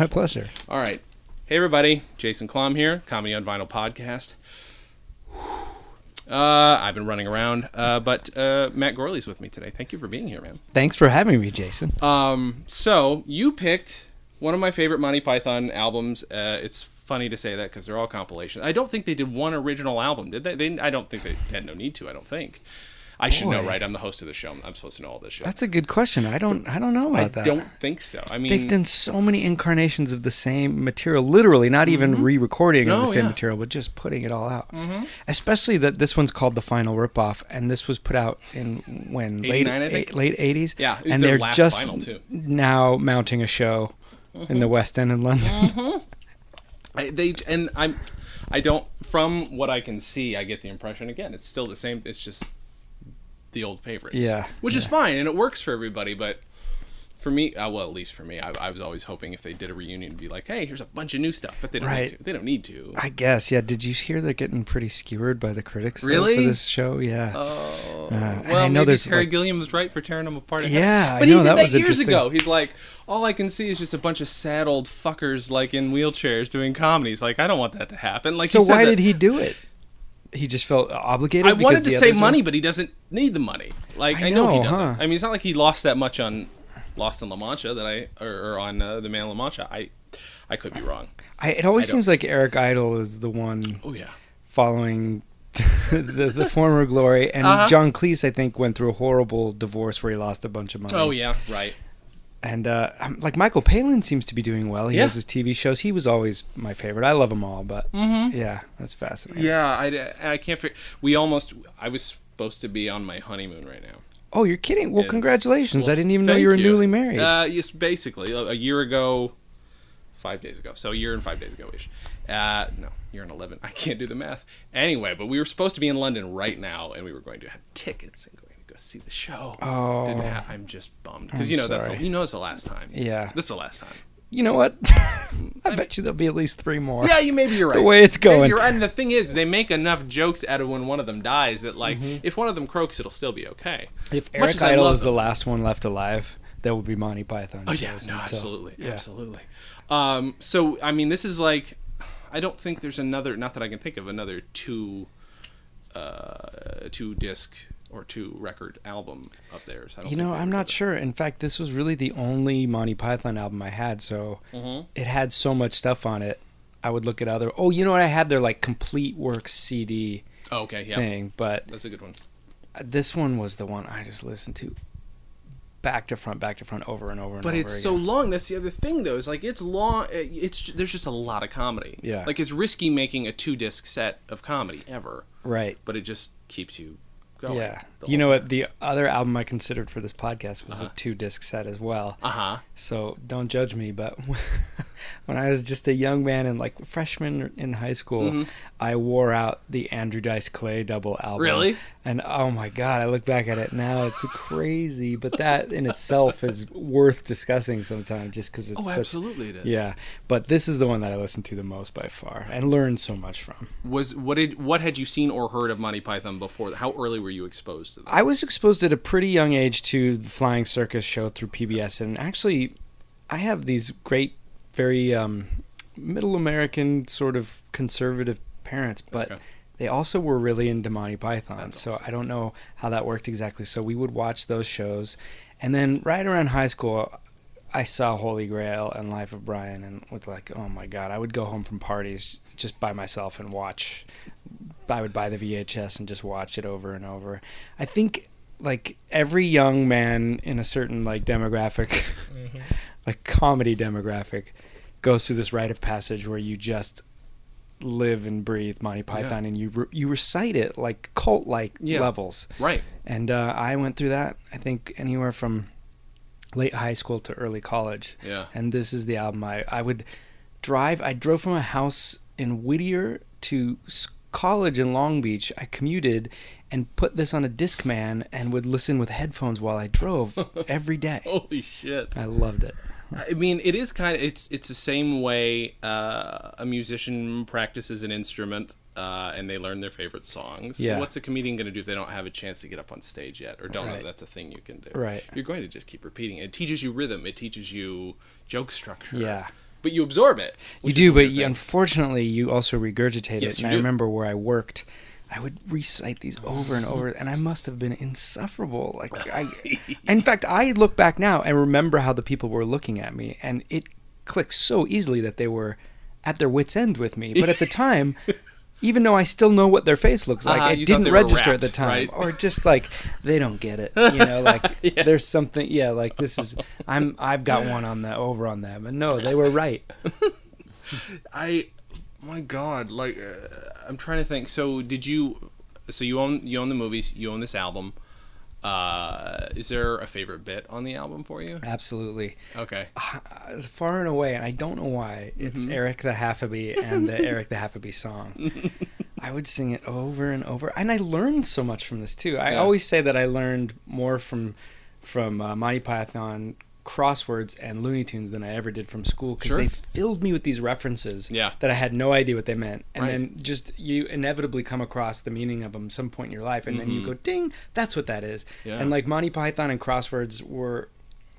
My pleasure. All right. Hey, everybody. Jason Klamm here, Comedy on Vinyl podcast. Uh, I've been running around, uh, but uh, Matt Gourley's with me today. Thank you for being here, man. Thanks for having me, Jason. Um, so you picked one of my favorite Monty Python albums. Uh, it's funny to say that because they're all compilations. I don't think they did one original album, did they? they I don't think they had no need to. I don't think. I should know, right? I'm the host of the show. I'm supposed to know all this shit. That's a good question. I don't. I don't know about I that. I don't think so. I mean, They've done so many incarnations of the same material, literally, not even re-recording of Mm-hmm. The same yeah. material, but just putting it all out. Mm-hmm. Especially that this one's called the Final Ripoff, and this was put out in when late I think? eight- late eighties. Yeah, it was and their they're last just now mounting a show in the West End in London. I, they and I'm I don't from what I can see I get the impression again it's still the same it's just the old favorites Yeah, which is fine and it works for everybody but for me uh, well at least for me I, I was always hoping if they did a reunion to be like hey here's a bunch of new stuff but they don't Right. need to they don't need to I guess, yeah. Did you hear they're getting pretty skewered by the critics though, Really? for this show? Yeah. Oh, Uh, well, I know maybe there's, Terry like- Gilliam was right for tearing them apart. Yeah, half. I but he know, did that that, years ago. He's like, all I can see is just a bunch of sad old fuckers like in wheelchairs doing comedies. Like, I don't want that to happen. Like, so he said why that- did he do it? He just felt obligated. I wanted to say others are- money, but he doesn't need the money. Like I I, know, he doesn't. huh? I mean, it's not like he lost that much on Lost in La Mancha that I or, or on uh, the Man La Mancha. I I could be wrong. I, it always seems like Eric Idle is the one Oh yeah. following the, the former glory, and Uh-huh. John Cleese, I think, went through a horrible divorce where he lost a bunch of money. Oh yeah. Right. And uh, um, like Michael Palin seems to be doing well. He Yeah. has his TV shows. He was always my favorite. I love them all, but yeah, that's fascinating. Yeah. I I can't. Figure, we almost. I was supposed to be on my honeymoon right now. Oh, you're kidding? Well, It's- congratulations! well, I didn't even know you were newly married. Uh, yes, basically a year ago, five days ago. So a year and five days ago ish. Uh, no, year and eleven. I can't do the math. Anyway, but we were supposed to be in London right now, and we were going to have tickets and going to go see the show. Oh. didn't have. I'm just bummed because I'm you know that's the, you know it's the last time. Yeah. this is the last time. you know what? I bet you there'll be at least three more. Yeah, you maybe you're right. The way it's Maybe going. you're right. And the thing is, they make enough jokes out of when one of them dies that like if one of them croaks, it'll still be okay. If Much Eric Idle is the last one left alive, there will be Monty Python. Oh yeah, no, absolutely, yeah. absolutely. Um, so I mean, this is like, I don't think there's another. Not that I can think of another two, uh, two disc or two record album of theirs. I don't You know, I'm not sure. In fact, this was really the only Monty Python album I had, so. Mhm. it had so much stuff on it. I would look at other. Oh, you know what? I had their like complete works CD Oh, okay, yeah, thing, but that's a good one. this one was the one I just listened to back to front, back to front, over and over and over. But over. it's so long. That's the other thing, though. Is like it's long. It's there's just a lot of comedy. Yeah. Like it's risky making a two disc set of comedy ever, right. but it just keeps you going. Yeah. You know what? The other album I considered for this podcast was a two disc set as well. Uh huh. So don't judge me, but when I was just a young man and like freshman in high school, Mm-hmm. I wore out the Andrew Dice Clay double album. Really? And oh my god, I look back at it now, it's crazy. But that in itself is worth discussing sometime, just because it's Oh, such. absolutely, it is. Yeah, but this is the one that I listened to the most by far and learned so much from. Was what did what had you seen or heard of Monty Python before? How early were you exposed to? I was exposed at a pretty young age to the Flying Circus show through PBS, and actually, I have these great, very um, middle American sort of conservative parents, but Okay. They also were really into Monty Python. That's so awesome. I don't know how that worked exactly. So we would watch those shows, and then right around high school. I saw Holy Grail and Life of Brian, and was like, oh my god! I would go home from parties just by myself and watch I would buy the VHS and just watch it over and over. I think like every young man in a certain like demographic, mm-hmm. like comedy demographic, goes through this rite of passage where you just live and breathe Monty Python and you re- you recite it like cult like Yeah. levels. Right. And uh, I went through that. I think anywhere from late high school to early college Yeah. and this is the album I, I would drive i drove from a house in whittier to college in long beach i commuted and put this on a discman and would listen with headphones while i drove every day Holy shit. i loved it I mean, it is kind of it's it's the same way uh, a musician practices an instrument. uh, and they learn their favorite songs. Yeah. What's a comedian going to do if they don't have a chance to get up on stage yet, or don't know that's a thing you can do? Right. You're going to just keep repeating. It teaches you rhythm. It teaches you joke structure. Yeah. But you absorb it. You do, but you, unfortunately, you also regurgitate Yes, it. you And. I remember where I worked, I would recite these over and over, and I must have been insufferable. Like, I, in fact, I look back now and remember how the people were looking at me, and it clicks so easily that they were at their wits' end with me. But at the time. Even though I still know what their face looks like, Uh-huh, it didn't register at the time, right? or just like they don't get it. You know, like Yeah. there's something. Yeah, like this is. I'm. I've got one on that over on them, and no, they were right. I, my God, like uh, I'm trying to think. So did you? So you own you own the movies. You own this album. Uh, is there a favorite bit on the album for you? Absolutely. Okay. Uh, far and away, and I don't know why, it's Mm-hmm. Eric the Half-a-Bee and the Eric the Half-a-Bee song. I would sing it over and over, and I learned so much from this too. I Yeah. always say that I learned more from from uh, Monty Python crosswords and Looney Tunes than I ever did from school because Sure. they filled me with these references Yeah. that I had no idea what they meant, and Right. then just you inevitably come across the meaning of them some point in your life, and then you Mhm. go, "Ding, that's what that is." Yeah. And like Monty Python and crosswords were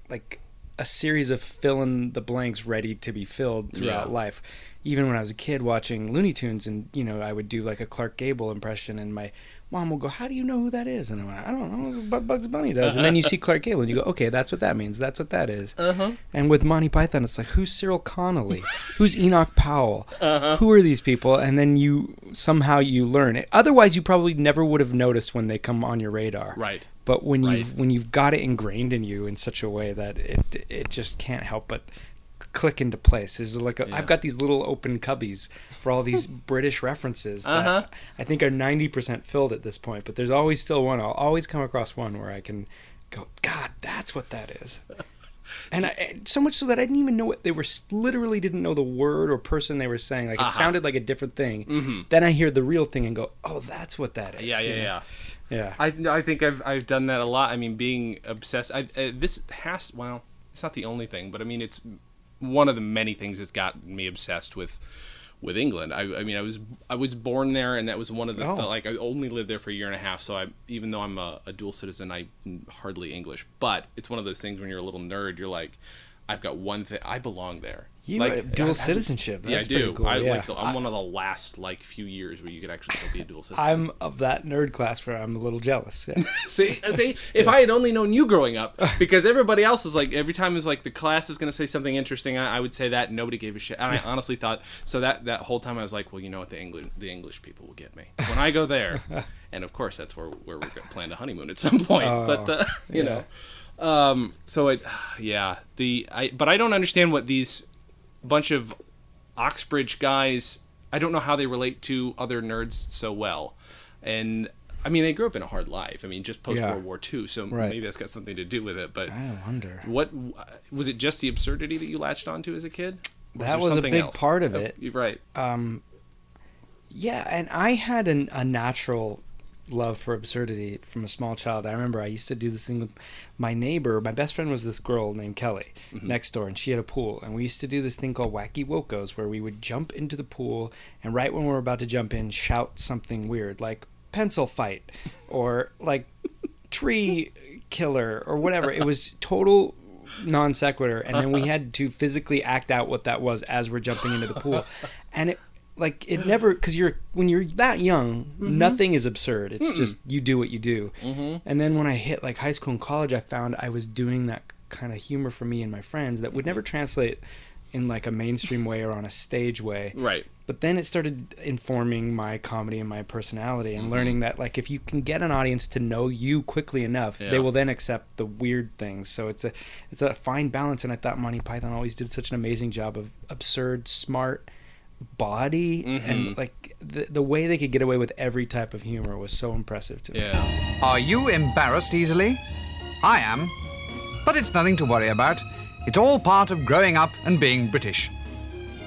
like a series of fill in the blanks ready to be filled throughout Yeah. life. Even when I was a kid watching Looney Tunes, and you know, I would do like a Clark Gable impression, and my mom will go, "How do you know who that is?" And I'm like, "I don't know, but Bugs Bunny does." And then you see Clark Gable, and you go, "Okay, that's what that means. That's what that is." Uh huh. And with Monty Python, it's like, who's Cyril Connolly? who's Enoch Powell? Uh-huh. Who are these people? And then you somehow you learn it. Otherwise, you probably never would have noticed when they come on your radar. Right. But when Right. you've when you've got it ingrained in you in such a way that it it just can't help but click into place. There's like a, Yeah. I've got these little open cubbies for all these British references that Uh-huh. I think are ninety percent filled at this point. But there's always still one. I'll always come across one where I can go, God, that's what that is. And, I, so much so that I didn't even know what they were. Literally, didn't know the word or person they were saying. Like it Uh-huh. sounded like a different thing. Mhm. Then I hear the real thing and go, "Oh, that's what that is." Yeah, yeah, know? yeah. yeah. I, I think I've I've done that a lot. I mean, being obsessed. I, uh, this has well, it's not the only thing, but I mean, it's one of the many things that's gotten me obsessed with with England. I, I mean, I was I was born there, and that was one of the Oh. like I only lived there for a year and a half. So I even though I'm a, a dual citizen, I hardly English. But it's one of those things when you're a little nerd, you're like. I've got one thing. I belong there. You like have dual I- I- citizenship. yeah, I That's do. cool, I yeah. like. The, I'm one of the last like few years where you could actually still be a dual citizen. I'm of that nerd class where I'm a little jealous. Yeah. See, see, if I had only known you growing up, because everybody else was like, every time it was like the class is going to say something interesting, I, I would say that. Nobody gave a shit. And I honestly thought so. That that whole time I was like, well, you know what, the English the English people will get me when I go there, and of course that's where where we're going to plan a honeymoon at some point. Oh, but uh, you yeah. know, um, so it, yeah, the I but I don't understand what these bunch of Oxbridge guys. I don't know how they relate to other nerds so well, and I mean they grew up in a hard life. I mean just post Yeah. World War II, so Right. maybe that's got something to do with it. But I wonder. what was it? Just the absurdity that you latched onto as a kid? Or That was a big else? part of Oh, it. you're right. Um, yeah, and I had an, a natural love for absurdity from a small child. I remember I used to do this thing with my neighbor. My best friend was this girl named Kelly Mm-hmm. next door, and she had a pool. And we used to do this thing called Wacky Wokos, where we would jump into the pool, and right when we were about to jump in, shout something weird like pencil fight or like tree killer or whatever. It was total non sequitur, and then we had to physically act out what that was as we're jumping into the pool, and it like it never because you're when you're that young, nothing is absurd. It's just you do what you do. Mm-hmm. And then when I hit like high school and college, I found I was doing that kind of humor for me and my friends that would never translate in like a mainstream way or on a stage way. Right. But then it started informing my comedy and my personality Mm-hmm. and learning that like if you can get an audience to know you quickly enough, Yeah. they will then accept the weird things. So it's a it's a fine balance and I thought Monty Python always did such an amazing job of absurd, smart body and Mhm. like the the way they could get away with every type of humor was so impressive to me. Yeah. Are you embarrassed easily? I am. But it's nothing to worry about. It's all part of growing up and being British.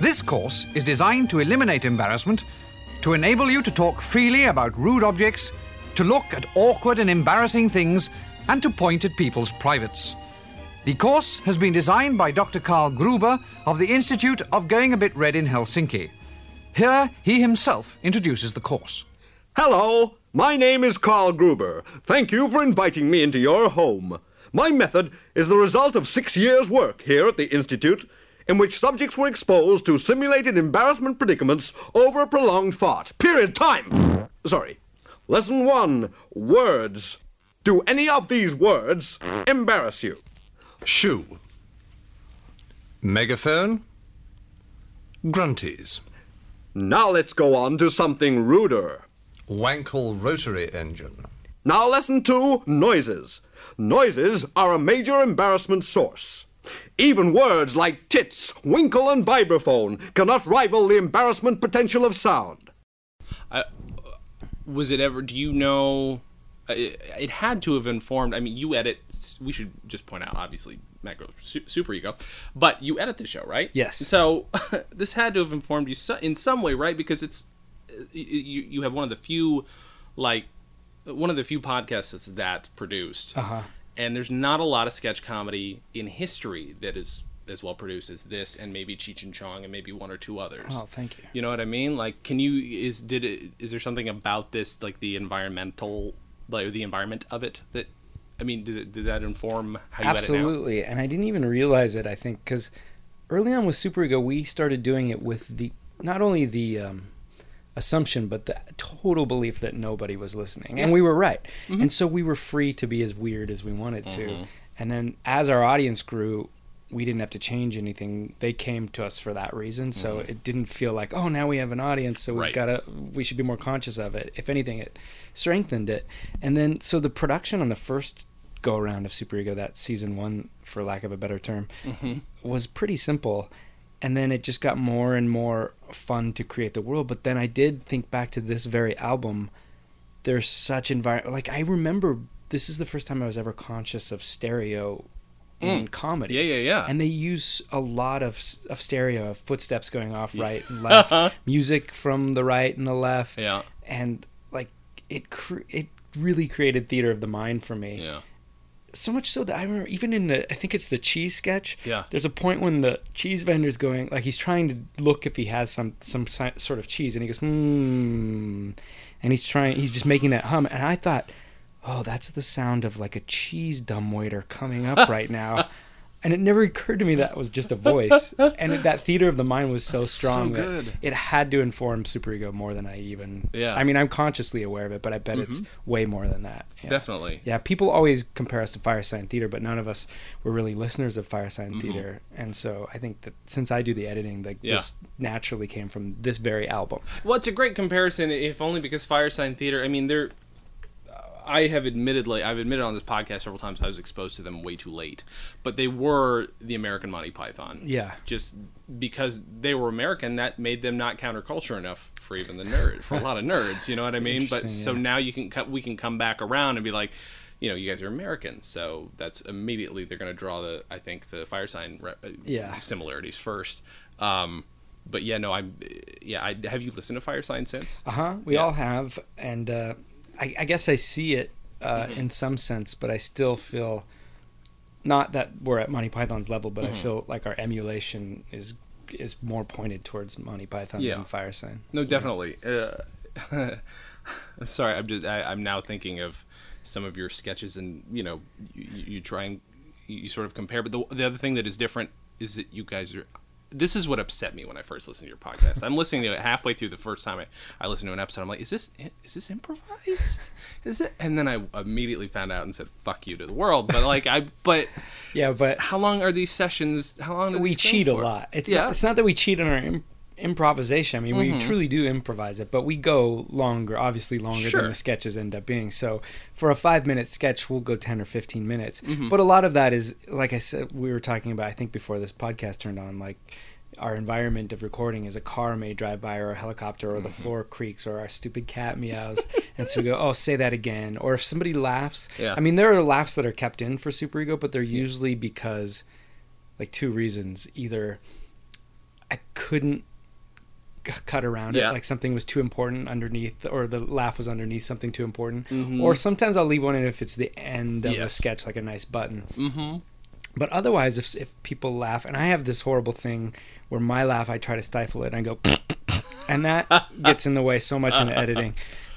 This course is designed to eliminate embarrassment, to enable you to talk freely about rude objects, to look at awkward and embarrassing things, and to point at people's privates. The course has been designed by Dr. Karl Gruber of the Institute of Going a Bit Red in Helsinki. Here, he himself introduces the course. Hello, my name is Karl Gruber. Thank you for inviting me into your home. My method is the result of six years' work here at the Institute, in which subjects were exposed to simulated embarrassment predicaments over a prolonged fart. Period. Time! Sorry. Lesson one Words. Do any of these words embarrass you? Shoe. Megaphone. Grunties. Now let's go on to something ruder. Wankel rotary engine. Now, lesson two noises. Noises are a major embarrassment source. Even words like tits, winkle, and vibraphone cannot rival the embarrassment potential of sound. was it ever do you know uh, it, it had to have informed i mean you edit we should just point out obviously macro su- superego but you edit the show right Yes. so this had to have informed you so, in some way right because it's uh, you, you have one of the few like one of the few podcasts that's that produced Uh-huh. and there's not a lot of sketch comedy in history that is as well produced as this and maybe Cheech and Chong and maybe one or two others. Oh, thank you. You know what I mean? Like, can you is did it is there something about this like the environmental like the environment of it that I mean did did that inform how you now? Absolutely, and I didn't even realize it. I think because early on with Superego, we started doing it with the not only the um, assumption, but the total belief that nobody was listening, and we were right. Mm-hmm. And so we were free to be as weird as we wanted to. And then as our audience grew, we didn't have to change anything. They came to us for that reason, so it didn't feel like, oh, now we have an audience, so we've Mm-hmm. Right. got to. We should be more conscious of it. If anything, it strengthened it. And then so the production on the first go around of Superego, that season one, for lack of a better term, Mm-hmm. was pretty simple. And then it just got more and more fun to create the world. But then I did think back to this very album. There's such environment. Like I remember, this is the first time I was ever conscious of stereo in comedy. Mm. Yeah, yeah, yeah. And they use a lot of of stereo, of footsteps going off right and left, music from the right and the left. Yeah. And like it, cre- it really created theater of the mind for me Yeah. so much so that I remember even in the I think it's the cheese sketch. Yeah. There's a point when the cheese vendor's going like he's trying to look if he has some some sort of cheese and he goes hmm and he's trying he's just making that hum and I thought oh that's the sound of like a cheese dumbwaiter coming up right now. And it never occurred to me that was just a voice, and it, that theater of the mind was so strong that good. it had to inform Superego more than I even. Yeah. I mean, I'm consciously aware of it, but I bet it's mm-hmm. way more than that. Yeah. Definitely. Yeah, people always compare us to Firesign Theater, but none of us were really listeners of Firesign mm-hmm. Theater. And so I think that since I do the editing, like Yeah. this naturally came from this very album. Well, it's a great comparison, if only because Firesign Theater. I mean, they're. I have admittedly, I've admitted on this podcast several times, I was exposed to them way too late, but they were the American Monty Python. Yeah. Just because they were American, that made them not counterculture enough for even the nerd, for a lot of nerds. You know what I mean? But Interesting, so now you can cut, we can come back around and be like, you know, you guys are American, so that's immediately they're going to draw the, I think, the Firesign re- uh, Yeah. similarities first. Um, but yeah, no, I'm. Yeah, I have you listened to Firesign since? Uh huh. We Yeah. all have, and uh, I, I guess I see it uh, Mm-hmm. in some sense, but I still feel not that we're at Monty Python's level, but Mm-hmm. I feel like our emulation is is more pointed towards Monty Python Yeah. than Firesign. No, definitely. Uh, I'm sorry. I'm just. I, I'm now thinking of some of your sketches, and you know, you you try and you sort of compare. But the the other thing that is different is that you guys are. This is what upset me when I first listened to your podcast. I'm listening to it halfway through the first time I, I listened to an episode. I'm like, is this is this improvised? Is it? And then I immediately found out and said, "Fuck you" to the world. But like I, but Yeah, but how long are these sessions? How long do we cheat a lot. It's Yeah. not, it's not that we cheat on our improvisation. I mean, Mm-hmm. we truly do improvise it, but we go longer, obviously longer Sure. than the sketches end up being. So for a five minute sketch, we'll go 10 or 15 minutes. Mm-hmm. But a lot of that is, like I said, we were talking about, I think before this podcast turned on, like our environment of recording is a car may drive by or a helicopter or the Mm-hmm. floor creaks or our stupid cat meows. and so we go, oh, say that again. Or if somebody laughs, Yeah. I mean, there are laughs that are kept in for Superego, but they're usually because like two reasons. Either I couldn't cut around Yeah. it, like something was too important underneath, or the laugh was underneath something too important. Mm-hmm. Or sometimes I'll leave one in if it's the end of the Yes. sketch, like a nice button. Mm-hmm. But otherwise, if if people laugh, and I have this horrible thing where my laugh, I try to stifle it, and I go. and that gets in the way so much in the editing.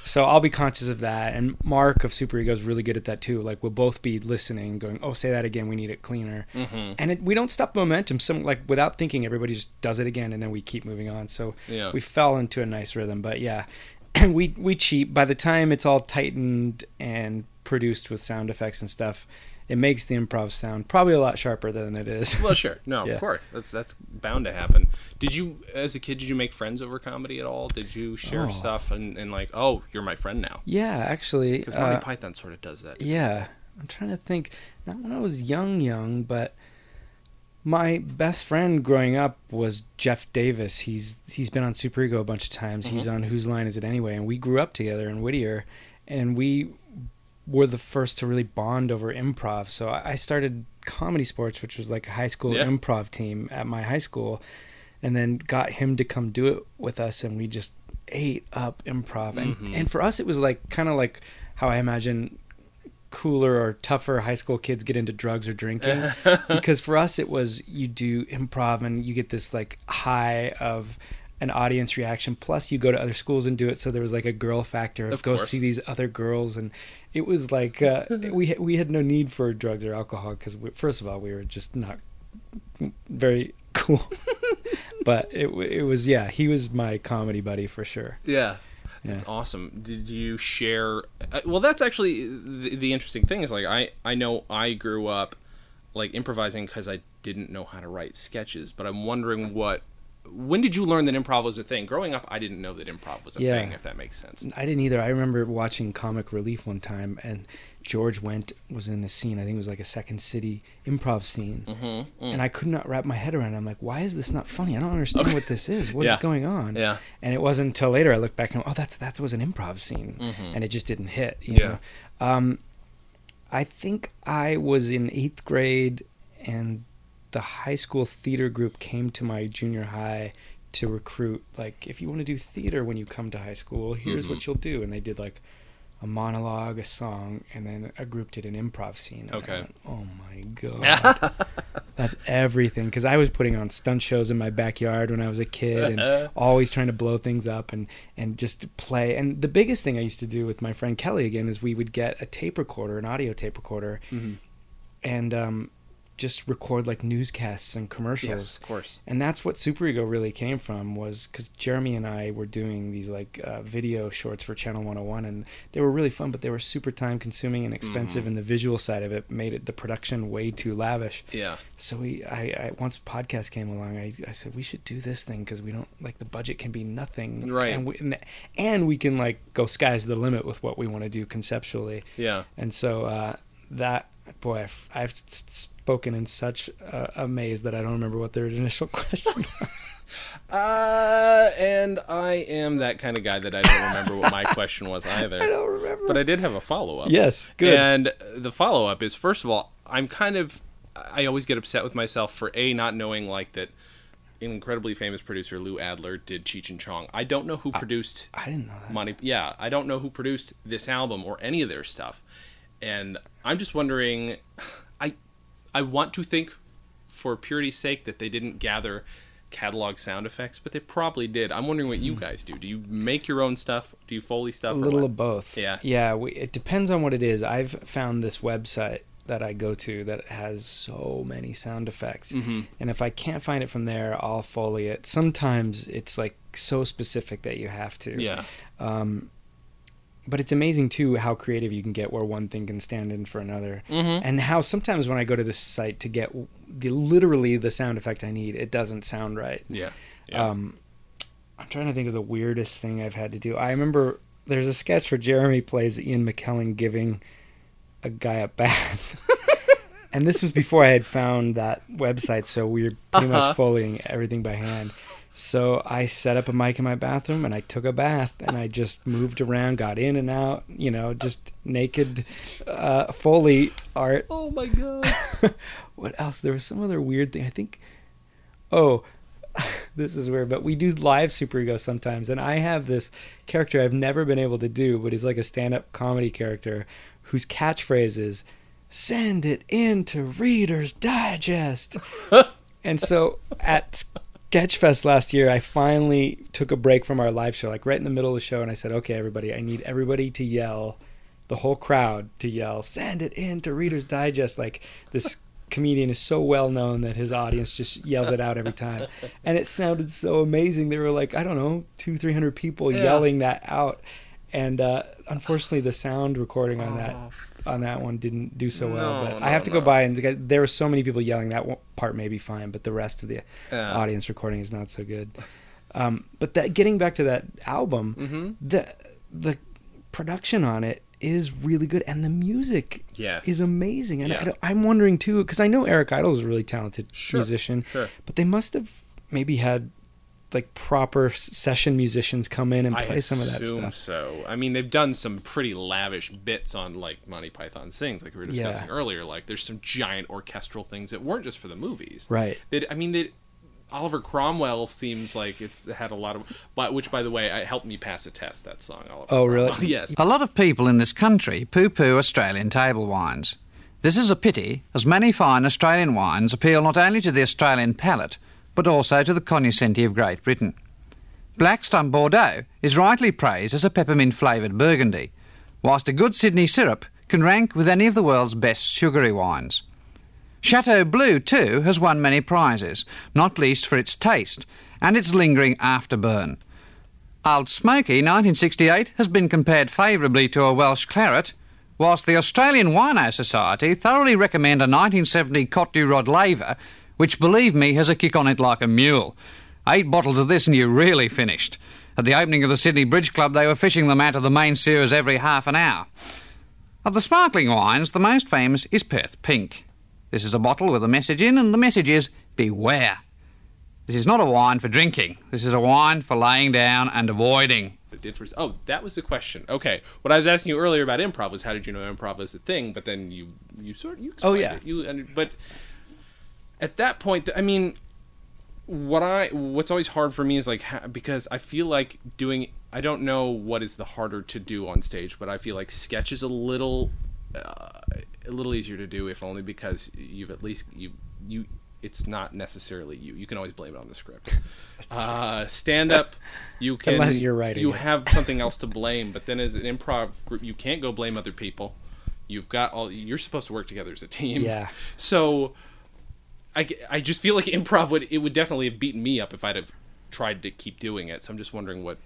So I'll be conscious of that. And Mark of Superego is really good at that too. Like we'll both be listening, going, "Oh, say that again. We need it cleaner." Mm-hmm. And it, we don't stop momentum. Some like without thinking, everybody just does it again, and then we keep moving on. So Yeah. we fell into a nice rhythm. But yeah, we we cheat. By the time it's all tightened and produced with sound effects and stuff, it makes the improv sound probably a lot sharper than it is. Well, sure. No, Yeah. of course. That's that's bound to happen. Did you, as a kid, did you make friends over comedy at all? Did you share Oh. stuff and, and like, oh, you're my friend now? yeah, actually, Because Monty uh, Python sort of does that. Yeah, I'm trying to think. Not when I was young, young, but my best friend growing up was Jeff Davis. He's he's been on Superego a bunch of times. He's on Whose Line Is It Anyway? And we grew up together in Whittier, and we were the first to really bond over improv. So I started comedy sports, which was like a high school Yeah. improv team at my high school, and then got him to come do it with us, and we just ate up improv. And Mhm. and for us, it was like kind of like how I imagine cooler or tougher high school kids get into drugs or drinking because for us it was you do improv and you get this like high of an audience reaction plus you go to other schools and do it so there was like a girl factor of, Of go course. see these other girls and it was like uh, we we had no need for drugs or alcohol because first of all we were just not very cool but it it was yeah he was my comedy buddy for sure Yeah. That's Yeah. awesome. Did you share? uh, Well, that's actually the, the interesting thing is like I I know I grew up like improvising because I didn't know how to write sketches, but I'm wondering what. When did you learn that improv was a thing? Growing up, I didn't know that improv was a Yeah. thing. If that makes sense. I didn't either. I remember watching Comic Relief one time, and George Wendt was in the scene. I think it was like a Second City improv scene, Mm-hmm. and I could not wrap my head around. it. I'm like, why is this not funny? I don't understand what this is. What is Yeah. going on? Yeah. And it wasn't until later I looked back and oh, that's that was an improv scene, Mhm. and it just didn't hit. You Yeah. know? Um, I think I was in eighth grade, and the high school theater group came to my junior high to recruit. Like, if you want to do theater when you come to high school, here's Mhm. what you'll do. And they did like a monologue, a song, and then a group did an improv scene. Okay. went, oh my god, that's everything. Because I was putting on stunt shows in my backyard when I was a kid, and always trying to blow things up and and just play. And the biggest thing I used to do with my friend Kelly again is we would get a tape recorder, an audio tape recorder, Mhm. and um, just record like newscasts and commercials Yes, of course. and that's what superego really came from was because jeremy and i were doing these like uh, video shorts for channel 101 and they were really fun but they were super time consuming and expensive Mhm. and the visual side of it made it the production way too lavish Yeah. so we i, I once podcast came along I, I said we should do this thing because we don't like the budget can be nothing Right. and we, and, and we can like go sky's the limit with what we want to do conceptually Yeah. and so uh, that boy, I've, I've spoken in such uh, a maze that I don't remember what their initial question was. Uh, and I am that kind of guy that I don't remember what my question was either. I don't remember. But I did have a follow up. yes, good. And the follow up is first of all, I'm kind of I always get upset with myself for a not knowing like that incredibly famous producer Lou Adler did Cheech and Chong. I don't know who produced I didn't know that. Monty. Yeah, I don't know who produced this album or any of their stuff, and I'm just wondering. I want to think, for purity's sake, that they didn't gather catalog sound effects, but they probably did. I'm wondering what you guys do. Do you make your own stuff? Do you foley stuff? Hmm. a little of both. Yeah. yeah. We, it depends on what it is. I've found this website that I go to that has so many sound effects, Mhm. and if I can't find it from there, I'll foley it. Sometimes it's like so specific that you have to. Yeah. Um, but it's amazing too how creative you can get where one thing can stand in for another Mhm. and how sometimes when i go to this site to get the literally the sound effect i need it doesn't sound right Yeah. Yeah. um, i'm trying to think of the weirdest thing i've had to do i remember there's a sketch where jeremy plays ian mckellen giving a guy a bath and this was before i had found that website so we were pretty Uh-huh. much foleying everything by hand so I set up a mic in my bathroom and I took a bath and I just moved around, got in and out, you know, just naked uh, Foley art. oh my god. What else? There was some other weird thing. I think, oh, this is weird, but we do live Superego sometimes. And I have this character I've never been able to do, but he's like a stand up comedy character whose catchphrase is, send it in to Reader's Digest. and so at Sketchfest last year, I finally took a break from our live show, like right in the middle of the show, and I said, "Okay, everybody, I need everybody to yell, the whole crowd to yell, send it in to Reader's Digest." Like this comedian is so well known that his audience just yells it out every time, and it sounded so amazing. There were like I don't know, two, three hundred people Yeah. yelling that out, and uh, unfortunately, the sound recording on that Oh, on that one didn't do so well. No, But no, I have to go by and there were so many people yelling that part may be fine, but the rest of the Yeah. audience recording is not so good. Um, but that getting back to that album, Mhm. the the production on it is really good, and the music Yes. is amazing. And Yeah. I, I'm wondering too, because I know Eric Idle is a really talented Sure, musician, sure. but they must have maybe had like proper session musicians come in and play some of that assume stuff. so. I mean, they've done some pretty lavish bits on like Monty Python sings, like we were Yeah. discussing earlier. Like, there's some giant orchestral things that weren't just for the movies. Right. That I mean, that Oliver Cromwell seems like it's had a lot of, but which, by the way, it helped me pass a test. That song. Oliver Oh, really? Cromwell. yes. A lot of people in this country poo poo Australian table wines. This is a pity, as many fine Australian wines appeal not only to the Australian palate, but also to the cognoscenti of Great Britain. Black Stump Bordeaux is rightly praised as a peppermint flavoured burgundy, whilst a good Sydney syrup can rank with any of the world's best sugary wines. Chateau Bleu, too, has won many prizes, not least for its taste and its lingering afterburn. Old Smoky 1968 has been compared favourably to a Welsh claret, whilst the Australian Wino Society thoroughly recommend a 1970 Cote du Rod laver, which, believe me, has a kick on it like a mule. Eight bottles of this and you're really finished. At the opening of the Sydney Bridge Club, they were fishing them out of the main sewers every half an hour. Of the sparkling wines, the most famous is Perth Pink. This is a bottle with a message in, and the message is Beware. This is not a wine for drinking. This is a wine for laying down and avoiding. It did for, oh, that was the question. Okay, what I was asking you earlier about improv was how did you know improv was a thing? But then you you sort you Oh, explained yeah. it. you and but at that point, I mean, what I what's always hard for me is like because I feel like doing I don't know what is the harder to do on stage, but I feel like sketch is a little uh, a little easier to do if only because you've at least you you it's not necessarily you. You can always blame it on the script. Uh, stand up, you can Unless you're writing You it. have something else to blame, but then as an improv group, you can't go blame other people. You've got all. You're supposed to work together as a team. Yeah. So, I, I just feel like improv would it would definitely have beaten me up if I'd have tried to keep doing it. So I'm just wondering what.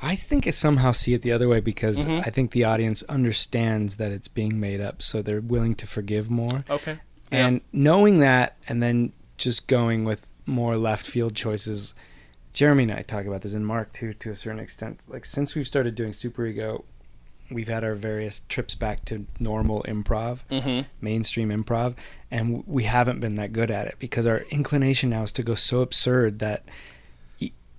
I think I somehow see it the other way because Mm-hmm. I think the audience understands that it's being made up, so they're willing to forgive more. Okay. And knowing that, and then just going with more left field choices. Jeremy and I talk about this, and Mark too, to a certain extent. Like since we've started doing Superego, we've had our various trips back to normal improv, Mm-hmm. mainstream improv, and we haven't been that good at it because our inclination now is to go so absurd that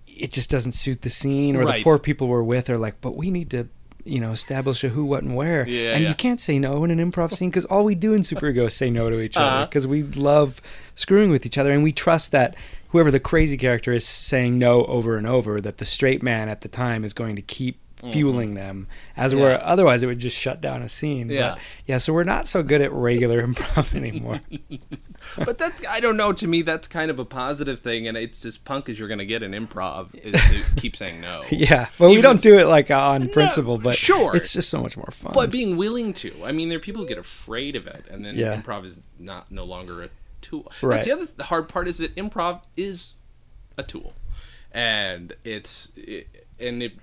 it just doesn't suit the scene, or Right. the poor people we're with are like, but we need to. You know, establish a who, what, and where, Yeah, and yeah. you can't say no in an improv scene because all we do in Superego is say no to each other Uh-huh. because we love screwing with each other and we trust that whoever the crazy character is saying no over and over that the straight man at the time is going to keep fueling them as it were Mm-hmm. Otherwise it would just shut down a scene Yeah. but yeah so we're not so good at regular improv anymore But that's I don't know. To me, that's kind of a positive thing, and it's as punk as you're going to get in improv is to keep saying no. yeah well we don't if- do it like on principle but sure. it's just so much more fun But being willing to. I mean, there are people who get afraid of it, and then Yeah. improv is not no longer a tool. Right. That's the other hard part is that improv is a tool, and it's it, and it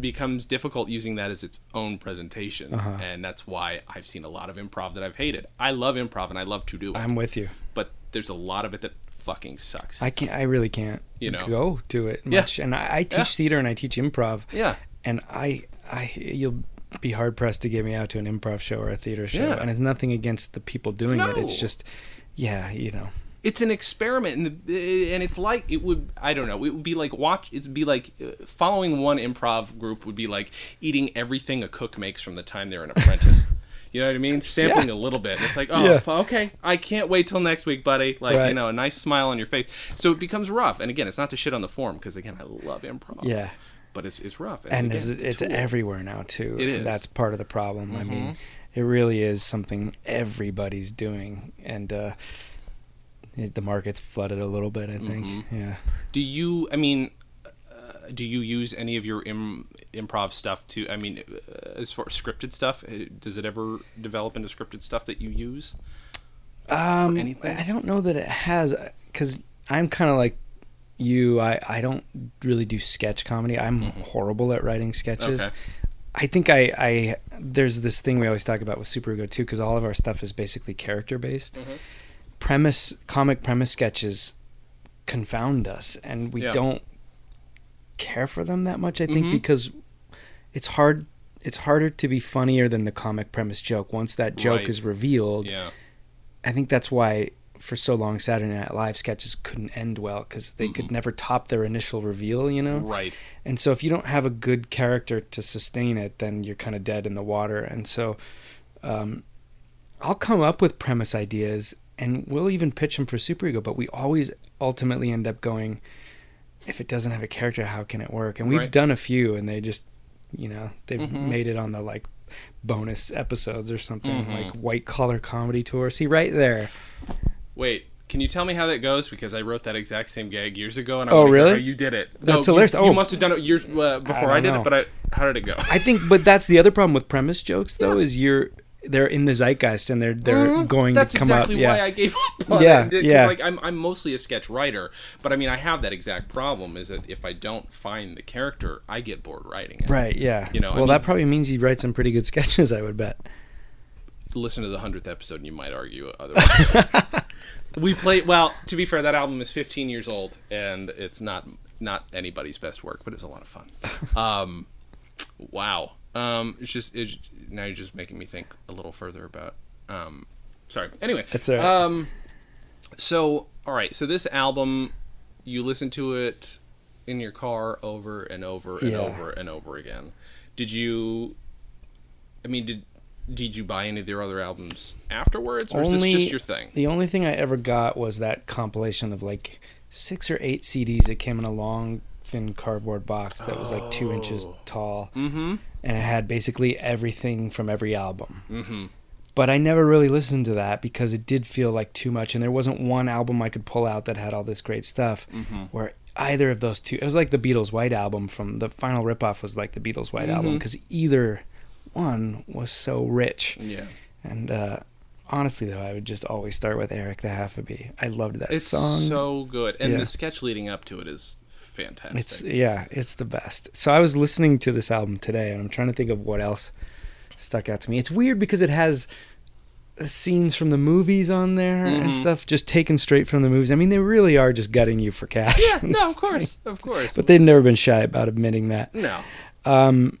becomes difficult using that as its own presentation, Uh-huh. and that's why I've seen a lot of improv that I've hated. I love improv and I love to do it, i'm with you but there's a lot of it that fucking sucks. i can't i really can't You know. go to it Yeah. and i, I teach Yeah. theater and i teach improv yeah. and I, I, you'll be hard pressed to get me out to an improv show or a theater show. Yeah. And it's nothing against the people doing it. It's just, yeah, you know, it's an experiment and, the, and it's like it would i don't know it would be like watch it'd be like uh, following one improv group would be like eating everything a cook makes from the time they're an apprentice you know what i mean sampling a little bit it's like oh Yeah. okay i can't wait till next week buddy like you know a nice smile on your face so it becomes rough and again it's not to shit on the form because again i love improv yeah. but it's, it's rough And again, it's, a it's everywhere now too. It is. Mm-hmm. That's part of the problem. I mean, it really is something everybody's doing, and uh, the market's flooded a little bit. I think. Mm-hmm. Yeah. Do you? I mean, uh, do you use any of your Im- improv stuff to? I mean, uh, as far as scripted stuff, uh, does it ever develop into scripted stuff that you use? Um, anything? I don't know that it has because I'm kind of like you. I I don't really do sketch comedy. I'm horrible at writing sketches. Mm-hmm. Okay. I think I, I there's this thing we always talk about with Superego too because all of our stuff is basically character based. Mm-hmm. Premise comic premise sketches confound us and we Yeah. don't care for them that much. I think Mhm. because it's hard. It's harder to be funnier than the comic premise joke. Once that joke Right. is revealed, Yeah. I think that's why for so long Saturday Night Live sketches couldn't end well because they could never top their initial reveal, you know. Right. And so if you don't have a good character to sustain it, then you're kind of dead in the water. And so um, I'll come up with premise ideas and we'll even pitch them for Superego, but we always ultimately end up going, if it doesn't have a character, how can it work? And we've Right. done a few and they just, you know, they've Mhm. made it on the like bonus episodes or something Mhm. like white collar comedy tour. See right there. Wait. Can you tell me how that goes? Because I wrote that exact same gag years ago, and I Oh, really? you did it. That's you- hilarious. You, Oh. must have done it years uh, before I, don't did know. it. But I, how did it go? I think, but that's the other problem with premise jokes, though, is you're they're in the zeitgeist and they're they're going Mm-hmm. That's to come exactly up. Yeah, why I gave up on Yeah, it. Yeah. like I'm I'm mostly a sketch writer, but I mean I have that exact problem is that if I don't find the character, I get bored writing it. right. Yeah, You know, I well, that probably means you'd write some pretty good sketches. I would bet. Listen to the hundredth episode, and you might argue otherwise. we played well. To be fair, that album is 15 years old, and it's not not anybody's best work, but it was a lot of fun. Um, wow. Um, it's just it's, now you're just making me think a little further about. Um, sorry. Anyway, That's all right. Um, so all right. So this album, you listen to it in your car over and over and Yeah. over and over again. Did you? I mean, did did you buy any of their other albums afterwards, or is this just your thing? The only thing I ever got was that compilation of like six or eight CDs that came in a long, thin cardboard box that was like two inches Oh. tall, Mm-hmm. And it had basically everything from every album. Mm-hmm. But I never really listened to that because it did feel like too much, and there wasn't one album I could pull out that had all this great stuff. Mm-hmm. Where either of those two, it was like the Beatles' White album from the final ripoff was like the Beatles' White album Mhm. because either one was so rich. Yeah. And uh, honestly, though, I would just always start with Eric the Half-a-Bee. I loved that song. It's song. so good, and Yeah. the sketch leading up to it is fantastic. It's yeah, it's the best. So I was listening to this album today, and I'm trying to think of what else stuck out to me. It's weird because it has scenes from the movies on there and Mhm. stuff, just taken straight from the movies. I mean, they really are just gutting you for cash. yeah, no, of course, of course. But they've never been shy about admitting that. no, Um,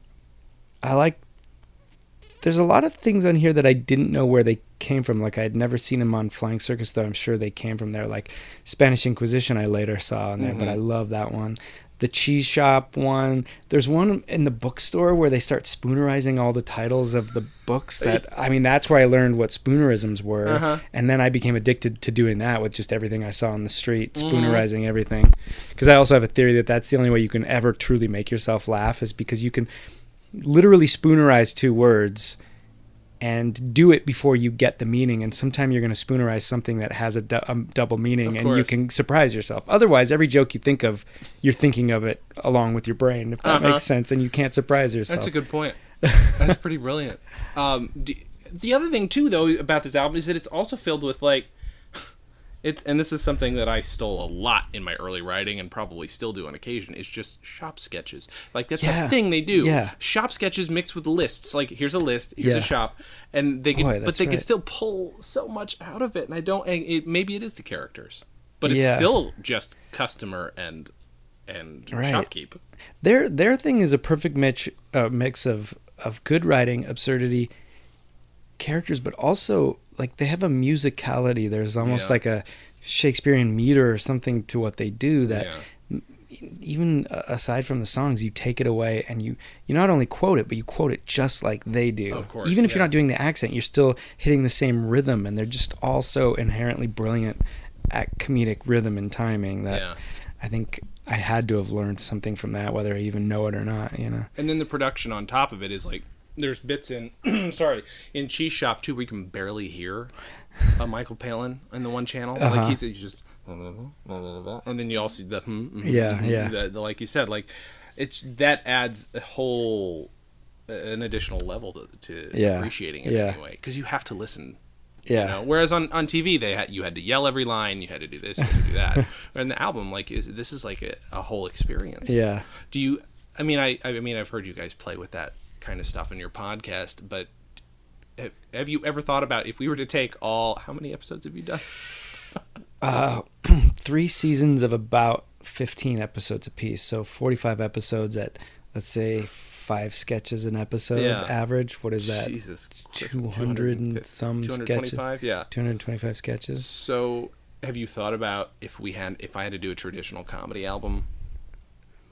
I like. There's a lot of things on here that I didn't know where they came from. Like I had never seen them on Flying Circus, though I'm sure they came from there. Like Spanish Inquisition, I later saw on there, but Mhm. I love that one. The cheese shop one. There's one in the bookstore where they start spoonerizing all the titles of the books. That I mean, that's where I learned what spoonerisms were, Uh-huh. and then I became addicted to doing that with just everything I saw on the street, Mhm. spoonerizing everything. Because I also have a theory that that's the only way you can ever truly make yourself laugh is because you can literally spoonerize two words and do it before you get the meaning and sometime you're going to spoonerize something that has a, du- a double meaning and you can surprise yourself otherwise every joke you think of you're thinking of it along with your brain if that Uh-huh. makes sense and you can't surprise yourself that's a good point. That's pretty brilliant. Um, d- the other thing too, though, about this album is that it's also filled with like, it's and this is something that I stole a lot in my early writing and probably still do on occasion. Is just shop sketches. Like that's Yeah. a thing they do. Yeah. Shop sketches mixed with lists. Like here's a list, here's Yeah. a shop, and they could, Boy, but they could right. still pull so much out of it. And I don't. And it, maybe it is the characters, but it's Yeah. still just customer and and Right. shopkeep. their their thing is a perfect mix uh, mix of of good writing absurdity characters but also like they have a musicality there's almost Yeah. like a shakespearean meter or something to what they do that yeah. even uh, aside from the songs, you take it away and you you not only quote it, but you quote it just like they do. Of course, even if you're not doing the accent, you're still hitting the same rhythm, and they're just all so inherently brilliant at comedic rhythm and timing that Yeah. I think I had to have learned something from that, whether I even know it or not. You know. and then the production on top of it is like there's bits in sorry in cheese shop too we can barely hear uh, Michael Palin in the one channel. Uh-huh. Like he's, he's just, and then you also the hmm, hmm, Yeah, hmm, yeah. the- the- like you said, like it's that adds a whole an additional level to, to Yeah, appreciating it yeah. anyway because you have to listen. Yeah. You know? Whereas on, on TV, they had, you had to yell every line, you had to do this, you had to do that. and the album, like, is this is like a, a whole experience. Yeah. Do you? I mean, I I mean, I've heard you guys play with that kind of stuff in your podcast, but have, you ever thought about if we were to take all? How many episodes have you done? Uh, three seasons of about 15 episodes apiece. So 45 episodes at, let's say, five sketches an episode Yeah. average. What is that? Jesus, 200 and some sketches. 225, yeah. 225 sketches. So, have you thought about if we had if I had to do a traditional comedy album,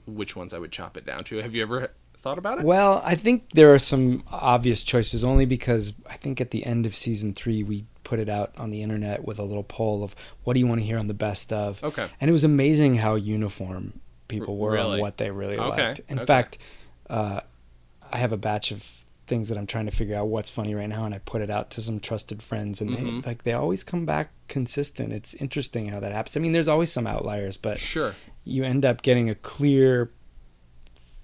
which ones I would chop it down to? Have you ever thought about it? Well, I think there are some obvious choices only because I think at the end of season three, we put it out on the internet with a little poll of what do you want to hear on the best of. Okay. And it was amazing how uniform people were Really? on what they really Okay, liked. In okay. fact, uh, I have a batch of things that I'm trying to figure out what's funny right now, and I put it out to some trusted friends, and Mm-hmm. they, like they always come back consistent. It's interesting how that happens. I mean, there's always some outliers, but Sure. you end up getting a clear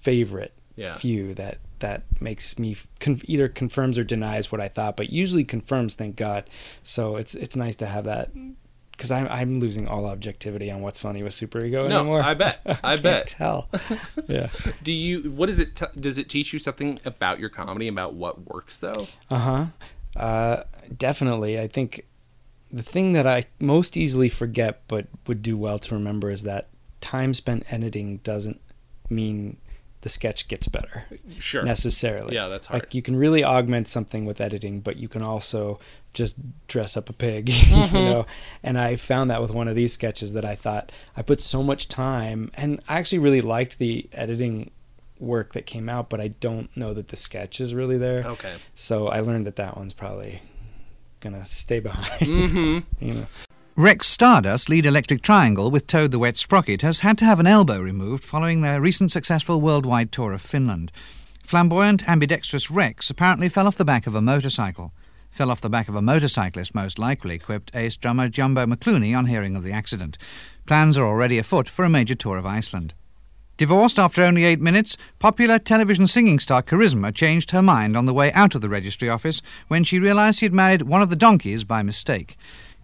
favorite Yeah. few that that makes me con- either confirms or denies what I thought, but usually confirms. Thank God. So it's it's nice to have that because I'm I'm losing all objectivity on what's funny with Superego No, anymore. I bet. I bet. tell. yeah. Do you? What is it? T- does it teach you something about your comedy about what works though? Uh-huh. Uh Definitely. I think the thing that I most easily forget but would do well to remember is that time spent editing doesn't mean the sketch gets better. Sure. necessarily. Yeah, that's hard. Like you can really augment something with editing, but you can also just dress up a pig, Mm-hmm. you know. And I found that with one of these sketches that I thought I put so much time, and I actually really liked the editing work that came out, but I don't know that the sketch is really there. Okay. So I learned that that one's probably gonna stay behind. Mm-hmm. you know. Rex Stardust, lead Electric Triangle with Toad the Wet Sprocket, has had to have an elbow removed following their recent successful worldwide tour of Finland. Flamboyant, ambidextrous Rex apparently fell off the back of a motorcycle. Fell off the back of a motorcyclist, most likely, quipped ace drummer Jumbo McClooney on hearing of the accident. Plans are already afoot for a major tour of Iceland. Divorced after only eight minutes, popular television singing star Charisma changed her mind on the way out of the registry office when she realised she had married one of the donkeys by mistake.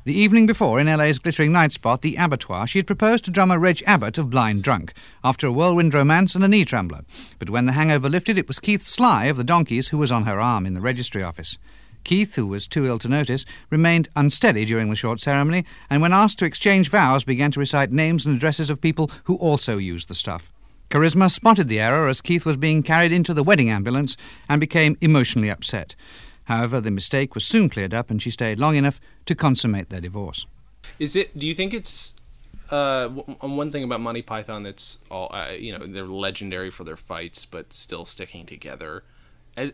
The evening before, in LA's glittering night spot, the Abattoir, she had proposed to drummer Reg Abbott of Blind Drunk, after a whirlwind romance and a knee trembler. But when the hangover lifted, it was Keith Sly of the Donkeys who was on her arm in the registry office. Keith, who was too ill to notice, remained unsteady during the short ceremony, and when asked to exchange vows, began to recite names and addresses of people who also used the stuff. Charisma spotted the error as Keith was being carried into the wedding ambulance and became emotionally upset. However, the mistake was soon cleared up and she stayed long enough to consummate their divorce. Is it? Do you think it's? Uh, w- one thing about Monty Python that's all uh, you know they're legendary for their fights, but still sticking together. As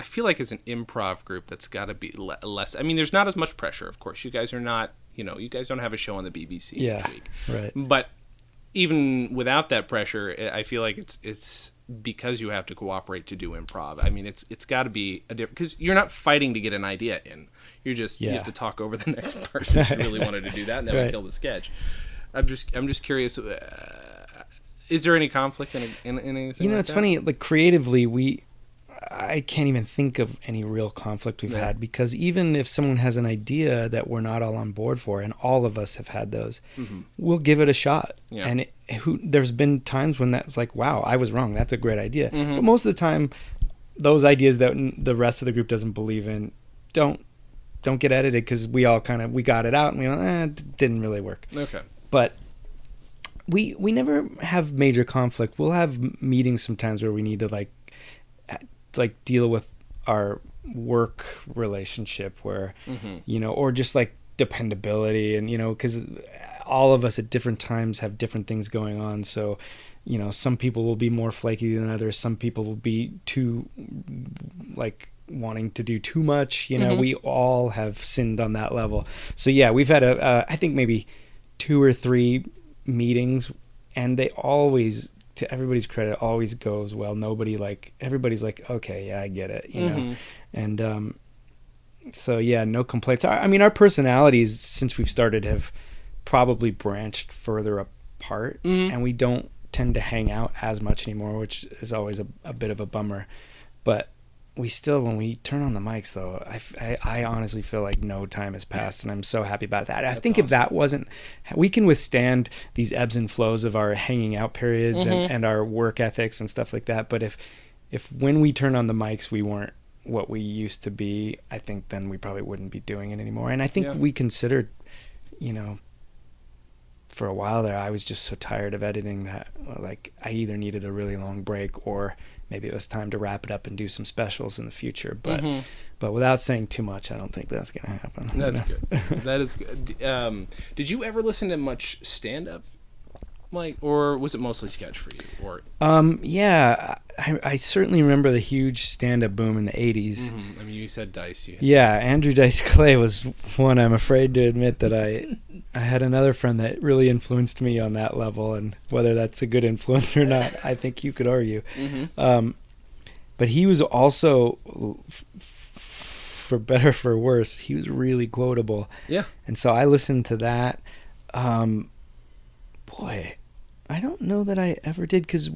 I feel like as an improv group, that's got to be le- less. I mean, there's not as much pressure. Of course, you guys are not. You know, you guys don't have a show on the BBC Yeah, each week. right. But even without that pressure, I I feel like it's it's because you have to cooperate to do improv. I mean, it's it's got to be a different because you're not fighting to get an idea in. You're just you have to talk over the next person if you really wanted to do that, and that would Right. kill the sketch. I'm just I'm just curious. Uh, is there any conflict in, in, in anything? You know, like it's that? funny. Like creatively, we I can't even think of any real conflict we've Yeah. had because even if someone has an idea that we're not all on board for, and all of us have had those, we'll give it a shot. Mm-hmm. Yeah. And it, who there's been times when that was like, wow, I was wrong. That's a great idea. Mm-hmm. But most of the time, those ideas that the rest of the group doesn't believe in don't don't get edited because we all kind of we got it out and we went, eh, it didn't really work Okay. but we we never have major conflict. We'll have meetings sometimes where we need to like like deal with our work relationship where you know or just like dependability and you know cuz all of us at different times have different things going on. So you know some people will be more flaky than others. Some people will be too like wanting to do too much. You know we all have sinned on that level. So yeah we've had a uh, i think maybe two or three meetings and they always to everybody's credit always goes well nobody like everybody's like okay yeah i get it you know and um so yeah, no complaints. I, I mean, our personalities since we've started have probably branched further apart, and we don't tend to hang out as much anymore, which is always a, a bit of a bummer. But we still, when we turn on the mics, though, I I honestly feel like no time has passed, and I'm so happy about that. I think if that wasn't, we can withstand these ebbs and flows of our hanging out periods and, mm-hmm. and our work ethics and stuff like that. But if, if when we turn on the mics, we weren't what we used to be, I think then we probably wouldn't be doing it anymore. And I think Yeah. we considered, you know, for a while there, I was just so tired of editing that like I either needed a really long break or maybe it was time to wrap it up and do some specials in the future. But but without saying too much, I don't think that's gonna happen. That's good. That is good. Um, did you ever listen to much stand up? Like, or was it mostly sketch for you? Or Um, yeah, I, I certainly remember the huge stand-up boom in the '80s. Mhm. I mean, you said Dice. You Yeah, Andrew Dice Clay was one. I'm afraid to admit that I, I had another friend that really influenced me on that level, and whether that's a good influence or not, I think you could argue. Um, but he was also, f- for better or for worse, he was really quotable, yeah. and so I listened to that. Um, boy, I don't know that I ever did because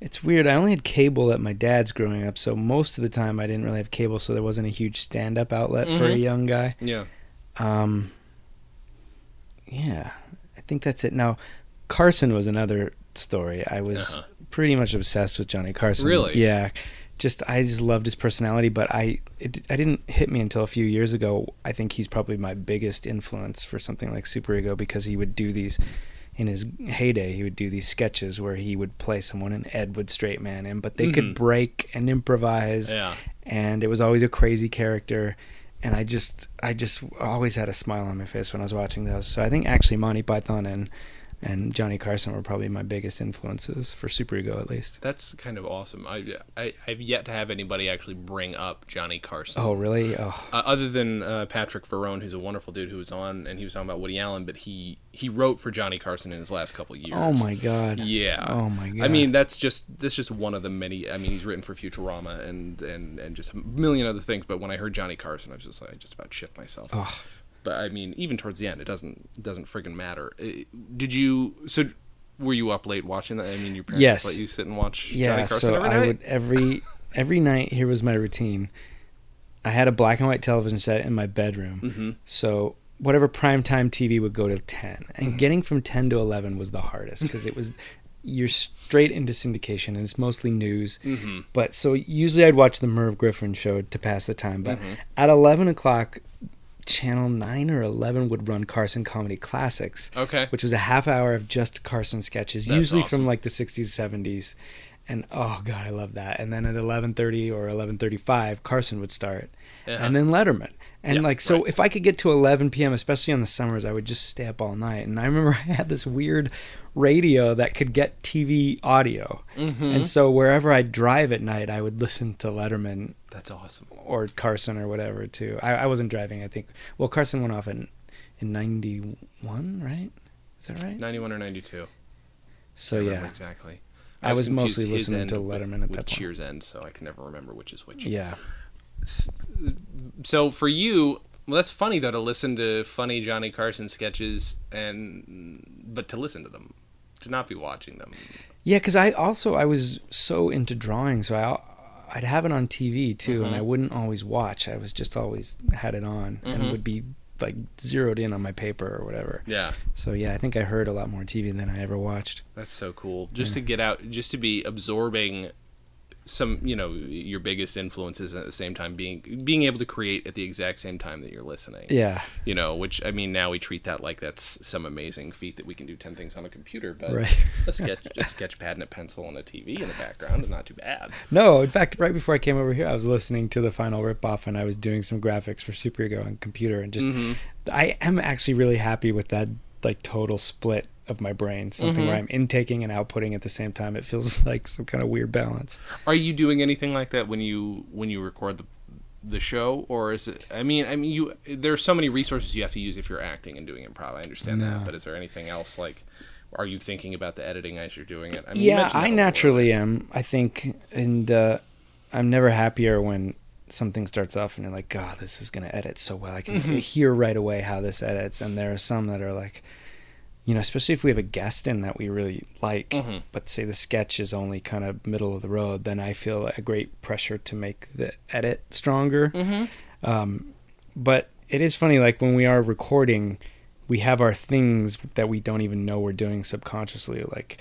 it's weird. I only had cable at my dad's growing up, so most of the time I didn't really have cable, so there wasn't a huge stand-up outlet for a Mhm. young guy. Yeah. Um, yeah, I think that's it. Now, Carson was another story. I was Uh-huh. pretty much obsessed with Johnny Carson. Really? Yeah. Just I just loved his personality, but I it I didn't hit me until a few years ago. I think he's probably my biggest influence for something like Superego because he would do these in his heyday. He would do these sketches where he would play someone and Ed would straight man him, but they Mhm. could break and improvise Yeah. and it was always a crazy character and i just i just always had a smile on my face when i was watching those. So i think actually monty python and and johnny carson were probably my biggest influences for superego at least That's kind of awesome. I, I I've yet to have anybody actually bring up Johnny Carson. oh really oh Uh, other than uh, Patric Verrone, who's a wonderful dude who was on, and he was talking about Woody Allen, but he he wrote for Johnny Carson in his last couple of years. oh my god Yeah. oh my god I mean, that's just that's just one of the many. I mean, he's written for Futurama and and and just a million other things. But when I heard Johnny Carson, I was just like, I just about shit myself. Ugh. But I mean, even towards the end, it doesn't doesn't friggin' matter. Uh, Did you? So, were you up late watching that? I mean, your parents Yes. let you sit and watch yeah so every i would every every night here was my routine i had a black and white television set in my bedroom Mm-hmm. so whatever primetime tv would go to 10 and Mm-hmm. getting from 10 to 11 was the hardest because it was you're straight into syndication and it's mostly news Mm-hmm. but so usually i'd watch the merv griffin show to pass the time but Mm-hmm. at 11 o'clock channel 9 or 11 would run carson comedy classics Okay. which was a half hour of just Carson sketches, That's usually awesome. from like the 60s, 70s. And oh god, I love that. And then at 11:30 or 11:35, Carson would start. Yeah. And then Letterman. And Yeah, like so right. if I could get to 11 p.m., especially in the summers, I would just stay up all night. And I remember I had this weird radio that could get TV audio. Mm-hmm. And so wherever I'd drive at night, I would listen to Letterman That's awesome. or Carson or whatever too. I, I wasn't driving, I think. Well, Carson went off in in 91, right? Is that right? Ninety-one or ninety-two. So I yeah. exactly. I was confused mostly listening to with- Letterman at with that point. Cheers end, so I can never remember which is which. Yeah. So for you, well, that's funny though to listen to funny Johnny Carson sketches and but to listen to them, to not be watching them. Yeah, because I also I was so into drawing, so I I'd have it on TV too, and mm-hmm. I wouldn't always watch. I was just always had it on and mm-hmm. would be like zeroed in on my paper or whatever. Yeah, So yeah, I think I heard a lot more TV than I ever watched. that's so cool. Just to get out, just to be absorbing some, you know, your biggest influences and at the same time being being able to create at the exact same time that you're listening. Yeah. You know, which I mean, now we treat that like that's some amazing feat that we can do ten things on a computer, but Right. a sketch, a sketch pad and a pencil and a TV in the background is not too bad. No, in fact, right before I came over here, I was listening to the final ripoff, and I was doing some graphics for Superego on computer, and just mm-hmm. I am actually really happy with that like total split of my brain, something where I'm intaking and outputting at the same time. It feels like some kind of weird balance. Are you doing anything like that when you when you record the the show, or is it? I mean, I mean, you there are so many resources you have to use if you're acting and doing improv. I understand No. that, but is there anything else like? Are you thinking about the editing as you're doing it? I mean, yeah, I naturally am. I think, and uh, I'm never happier when something starts off and you're like, God, this is gonna edit so well. I can mm-hmm. hear right away how this edits. And there are some that are like, you know, especially if we have a guest in that we really like, mm-hmm. but say the sketch is only kind of middle of the road, then I feel a great pressure to make the edit stronger. Mm-hmm. Um, but it is funny, like when we are recording, we have our things that we don't even know we're doing subconsciously. Like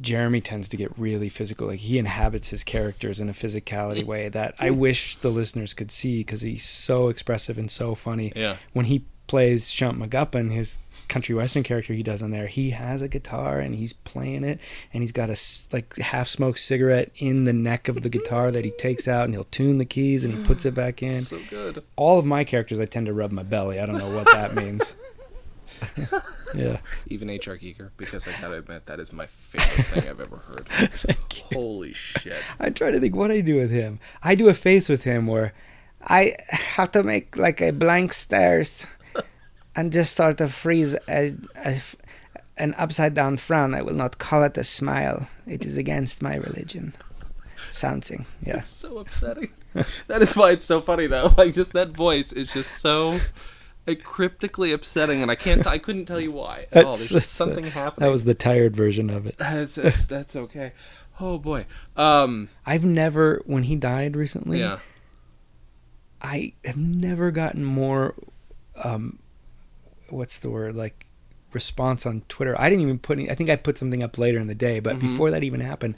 Jeremy tends to get really physical. Like he inhabits his characters in a physicality mm. way that I mm. wish the listeners could see because he's so expressive and so funny. Yeah. When he plays Shunt McGuppin, his country western character he does on there, he has a guitar and he's playing it, and he's got a like half smoked cigarette in the neck of the guitar that he takes out, and he'll tune the keys and he puts it back in. So good. All of my characters, I tend to rub my belly. I don't know what that means. yeah. Even HR Giger, because I gotta admit that is my favorite thing I've ever heard. Holy shit. I try to think what I do with him. I do a face with him where I have to make like a blank stares and just start to freeze a, a, an upside down frown. I will not call it a smile. It is against my religion. Something, yeah. It's so upsetting. that is why it's so funny though. Like just that voice is just so cryptically upsetting, and I can't. I couldn't tell you why. At all. There's just something happening. That was the tired version of it. That's, that's that's okay. Oh boy. Um. I've never, when he died recently, Yeah. I have never gotten more um what's the word like response on Twitter. I didn't even put any I think I put something up later in the day, but Mm-hmm. before that even happened,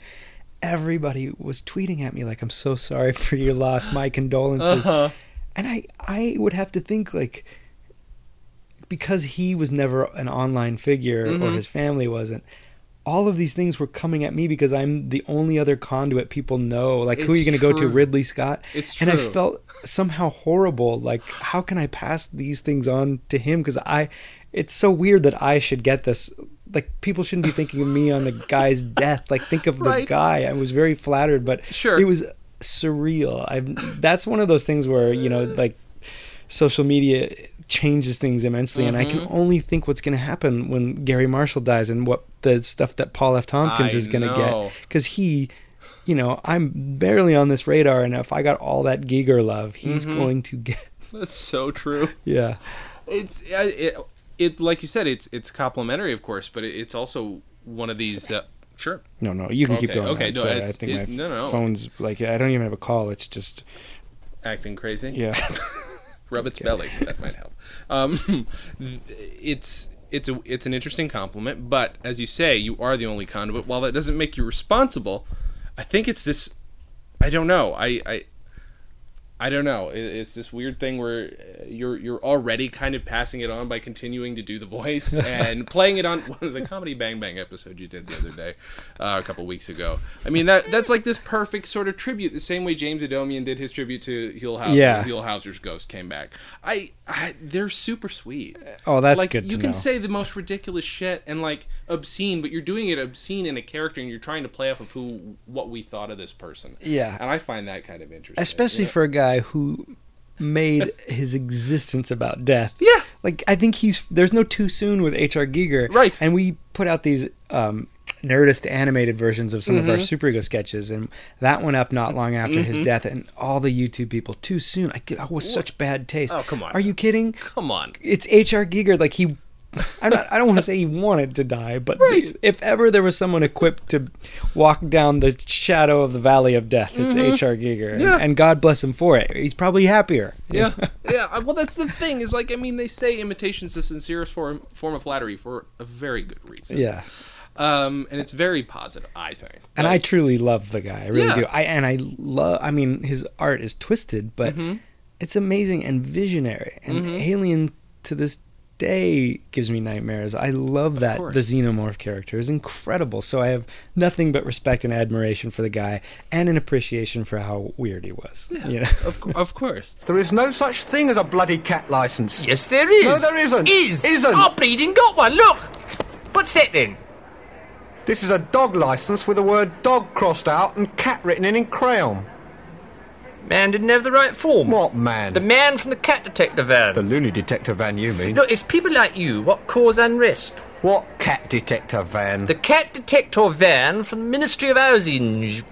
everybody was tweeting at me like I'm so sorry for your loss, my condolences. Uh-huh. And I I would have to think like because he was never an online figure or Mhm. his family wasn't all of these things were coming at me because I'm the only other conduit people know. Like, who are you going to go to? Ridley Scott? It's true. And I felt somehow horrible. Like, how can I pass these things on to him? Because I, it's so weird that I should get this. Like, people shouldn't be thinking of me on the guy's death. Like, think of the Right. guy. I was very flattered, but Sure. it was surreal. I that's one of those things where you know, like, social media changes things immensely, and I can Mm-hmm. only think what's going to happen when Garry Marshall dies and what the stuff that Paul F. Tompkins I is going to get because he. You know, I'm barely on this radar, and if I got all that Giger love, he's Mm-hmm. going to get. That's so true. Yeah, It's it, it like you said. It's it's complimentary, of course, but it, it's also one of these. Uh, sure. no, no, you can keep going. okay, no. I think it- my no, no. phone's like I don't even have a call. It's just Acting crazy. yeah. rub its belly. That might help. Um, it's it's a it's an interesting compliment, but as you say, you are the only conduit. While that doesn't make you responsible, I think it's this. I don't know. I I, I don't know. It, it's this weird thing where uh, you're you're already kind of passing it on by continuing to do the voice and playing it on one of the comedy Bang Bang episode you did the other day, uh, a couple weeks ago. I mean that that's like this perfect sort of tribute, the same way James Adomian did his tribute to Huell Yeah. Huell Howser's ghost came back. I, I they're super sweet. Oh, that's like good you can know. say the most ridiculous shit and like obscene, but you're doing it obscene in a character, and you're trying to play off of who what we thought of this person. Yeah. and I find that kind of interesting, especially Yeah. for a guy who made his existence about death. Yeah. Like I think he's there's no too soon with HR Giger. Right. And we put out these um Nerdist animated versions of some of our Mm-hmm. Superego sketches, and that went up not long after his death. And all the YouTube people, too soon. I, get- I was such bad taste. Oh, come on. Are you kidding? Come on. It's HR Giger. Like he, not, I don't want to say he wanted to die, but Right. if ever there was someone equipped to walk down the shadow of the valley of death, it's HR Giger, and, Mm-hmm. Yeah. and God bless him for it. He's probably happier. Yeah, yeah. Well, that's the thing. Is like I mean, they say imitation's the sincerest form form of flattery for a very good reason. yeah. Um, and it's very positive, I think. And I truly love the guy. I really Yeah. do. I and I love. I mean, his art is twisted, but Mm-hmm. it's amazing and visionary. And Alien to this day gives me nightmares. I love that course. the xenomorph character is incredible. So I have nothing but respect and admiration for the guy, and an appreciation for how weird he was. You know? of, cou- of course. There is no such thing as a bloody cat license. Yes, there is. No, there isn't. Is. Isn't. I bleeding got one. Look. What's that then? This is a dog license with the word dog crossed out and cat written in in crayon. Man didn't have the right form. What man? The man from the cat detector van. The loony detector van, you mean? Look, it's people like you what cause unrest. What cat detector van? The cat detector van from the Ministry of Housing.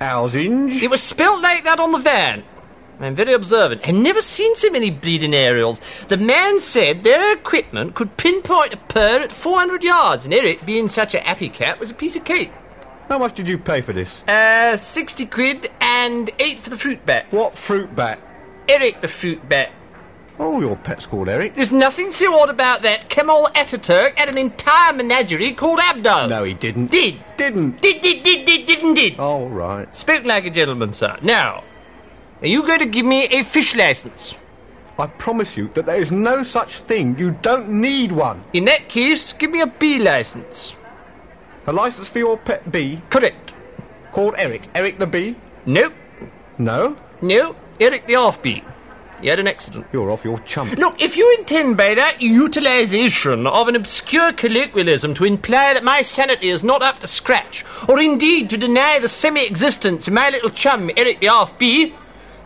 Housing? It was spelt like that on the van. I'm very observant. I've never seen so many bleeding aerials. The man said their equipment could pinpoint a purr at 400 yards, and Eric, being such a happy cat, was a piece of cake. How much did you pay for this? Uh, 60 quid and 8 for the fruit bat. What fruit bat? Eric the fruit bat. Oh, your pet's called Eric. There's nothing so odd about that. Kemal Ataturk had an entire menagerie called Abdul. No, he didn't. Did. Didn't. Did, did, did, did, didn't, did. All right. Spoke like a gentleman, sir. Now, are you going to give me a fish license? I promise you that there is no such thing. You don't need one. In that case, give me a bee license. A license for your pet bee Correct. called Eric. Eric the bee? Nope. No? No, Eric the offbeat. He had an accident. You're off your chump. Look, if you intend by that utilization of an obscure colloquialism to imply that my sanity is not up to scratch, or indeed to deny the semi existence of my little chum, Eric the offbeat,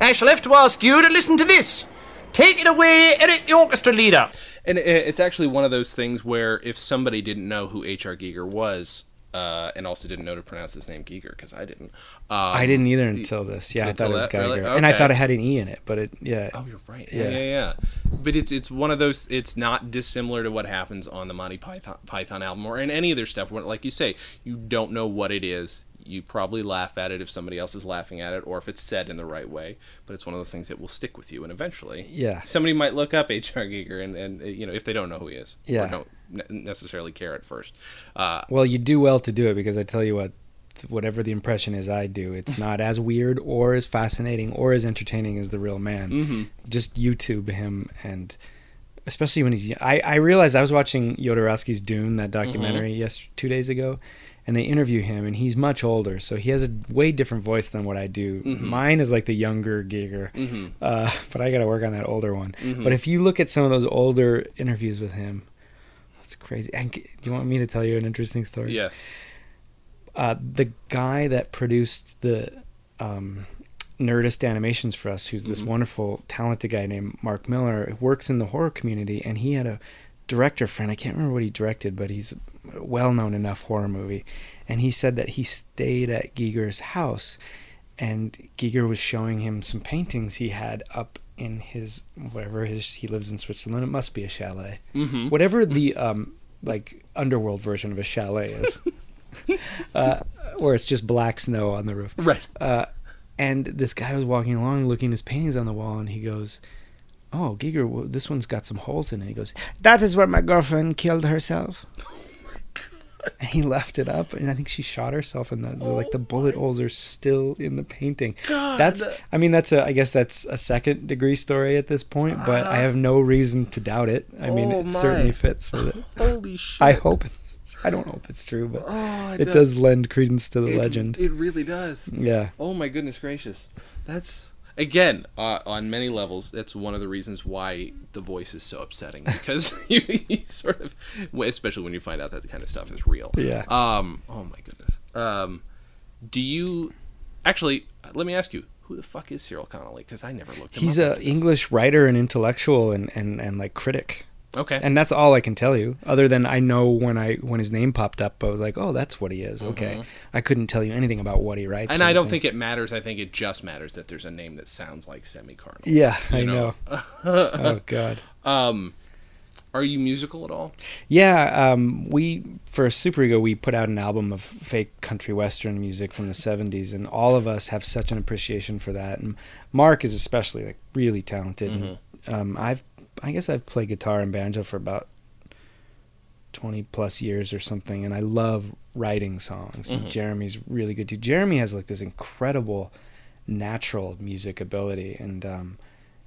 I shall have to ask you to listen to this. Take it away, Eric the orchestra leader. And uh, it's actually one of those things where if somebody didn't know who H.R. Giger was, uh, and also didn't know to pronounce his name Geiger because I didn't. Um, I didn't either until this. Yeah, I thought it was that, really? Geiger, and I thought it had an e in it, but it yeah. Oh, you're right. Yeah. Yeah. yeah, But it's it's one of those. It's not dissimilar to what happens on the Monty Python, Python album or in any other stuff. When, like you say, you don't know what it is. You probably laugh at it if somebody else is laughing at it, or if it's said in the right way. But it's one of those things that will stick with you, and eventually, Yeah. somebody might look up H.R. Giger, and, and you know if they don't know who he is, Yeah. Or don't ne- necessarily care at first. Uh, Well, you do well to do it because I tell you what, whatever the impression is I do, it's not as weird or as fascinating or as entertaining as the real man. Mm-hmm. Just YouTube him and. Especially when he's, I, I realized I was watching Jodorowsky's Dune, that documentary, yes, two days ago, and they interview him, and he's much older, so he has a way different voice than what I do. Mine is like the younger Giger, uh, but I got to work on that older one. But if you look at some of those older interviews with him, crazy. And, do you want me to tell you an interesting story? yes. uh, the guy that produced the um, Nerdist animations for us, who's this wonderful, talented guy named Mark Miller, works in the horror community, and he had a director friend. I can't remember what he directed, but he's a well-known enough horror movie, and he said that he stayed at Giger's house, and Giger was showing him some paintings he had up in his whatever his he lives in Switzerland. It must be a chalet, mm-hmm. whatever the um, like underworld version of a chalet is. uh, where it's just black snow on the roof. Right. Uh, and this guy was walking along, looking at his paintings on the wall, and he goes, "Oh, Giger, well, this one's got some holes in it." He goes, "That is where my girlfriend killed herself." And he left it up, and I think she shot herself, and the, the, like the oh bullet holes are still in the painting. That's, I mean, that's a, I guess that's a second degree story at this point, but I have no reason to doubt it. I mean, Oh, it my. certainly fits with it. Holy shit! I hope it's. I don't hope it's true, but Oh, it does lend credence to the It- legend. It really does. yeah. Oh my goodness gracious. That's again uh, on many levels. That's one of the reasons why the voice is so upsetting because you, you sort of, especially when you find out that kind of stuff is real. Yeah. Um. Oh my goodness. Um. Do you actually? Let me ask you. Who the fuck is Cyril Connolly? Because I never looked him He's up a. English writer and intellectual and, and, and like critic. Okay. And that's all I can tell you. Other than I know when I when his name popped up, I was like, oh, that's what he is. Okay. I couldn't tell you anything about what he writes. Mm-hmm. and I don't anything. think it matters. I think it just matters that there's a name that sounds like semicarnal. Yeah, I know. know. oh God. Um, are you musical at all? Yeah, um, we for Superego we put out an album of fake country western music from the '70s, and all of us have such an appreciation for that. And Mark is especially like really talented. And, um, I've I guess I've played guitar and banjo for about twenty plus years or something, and I love writing songs. And Jeremy's really good too. Jeremy has like this incredible natural music ability, and um,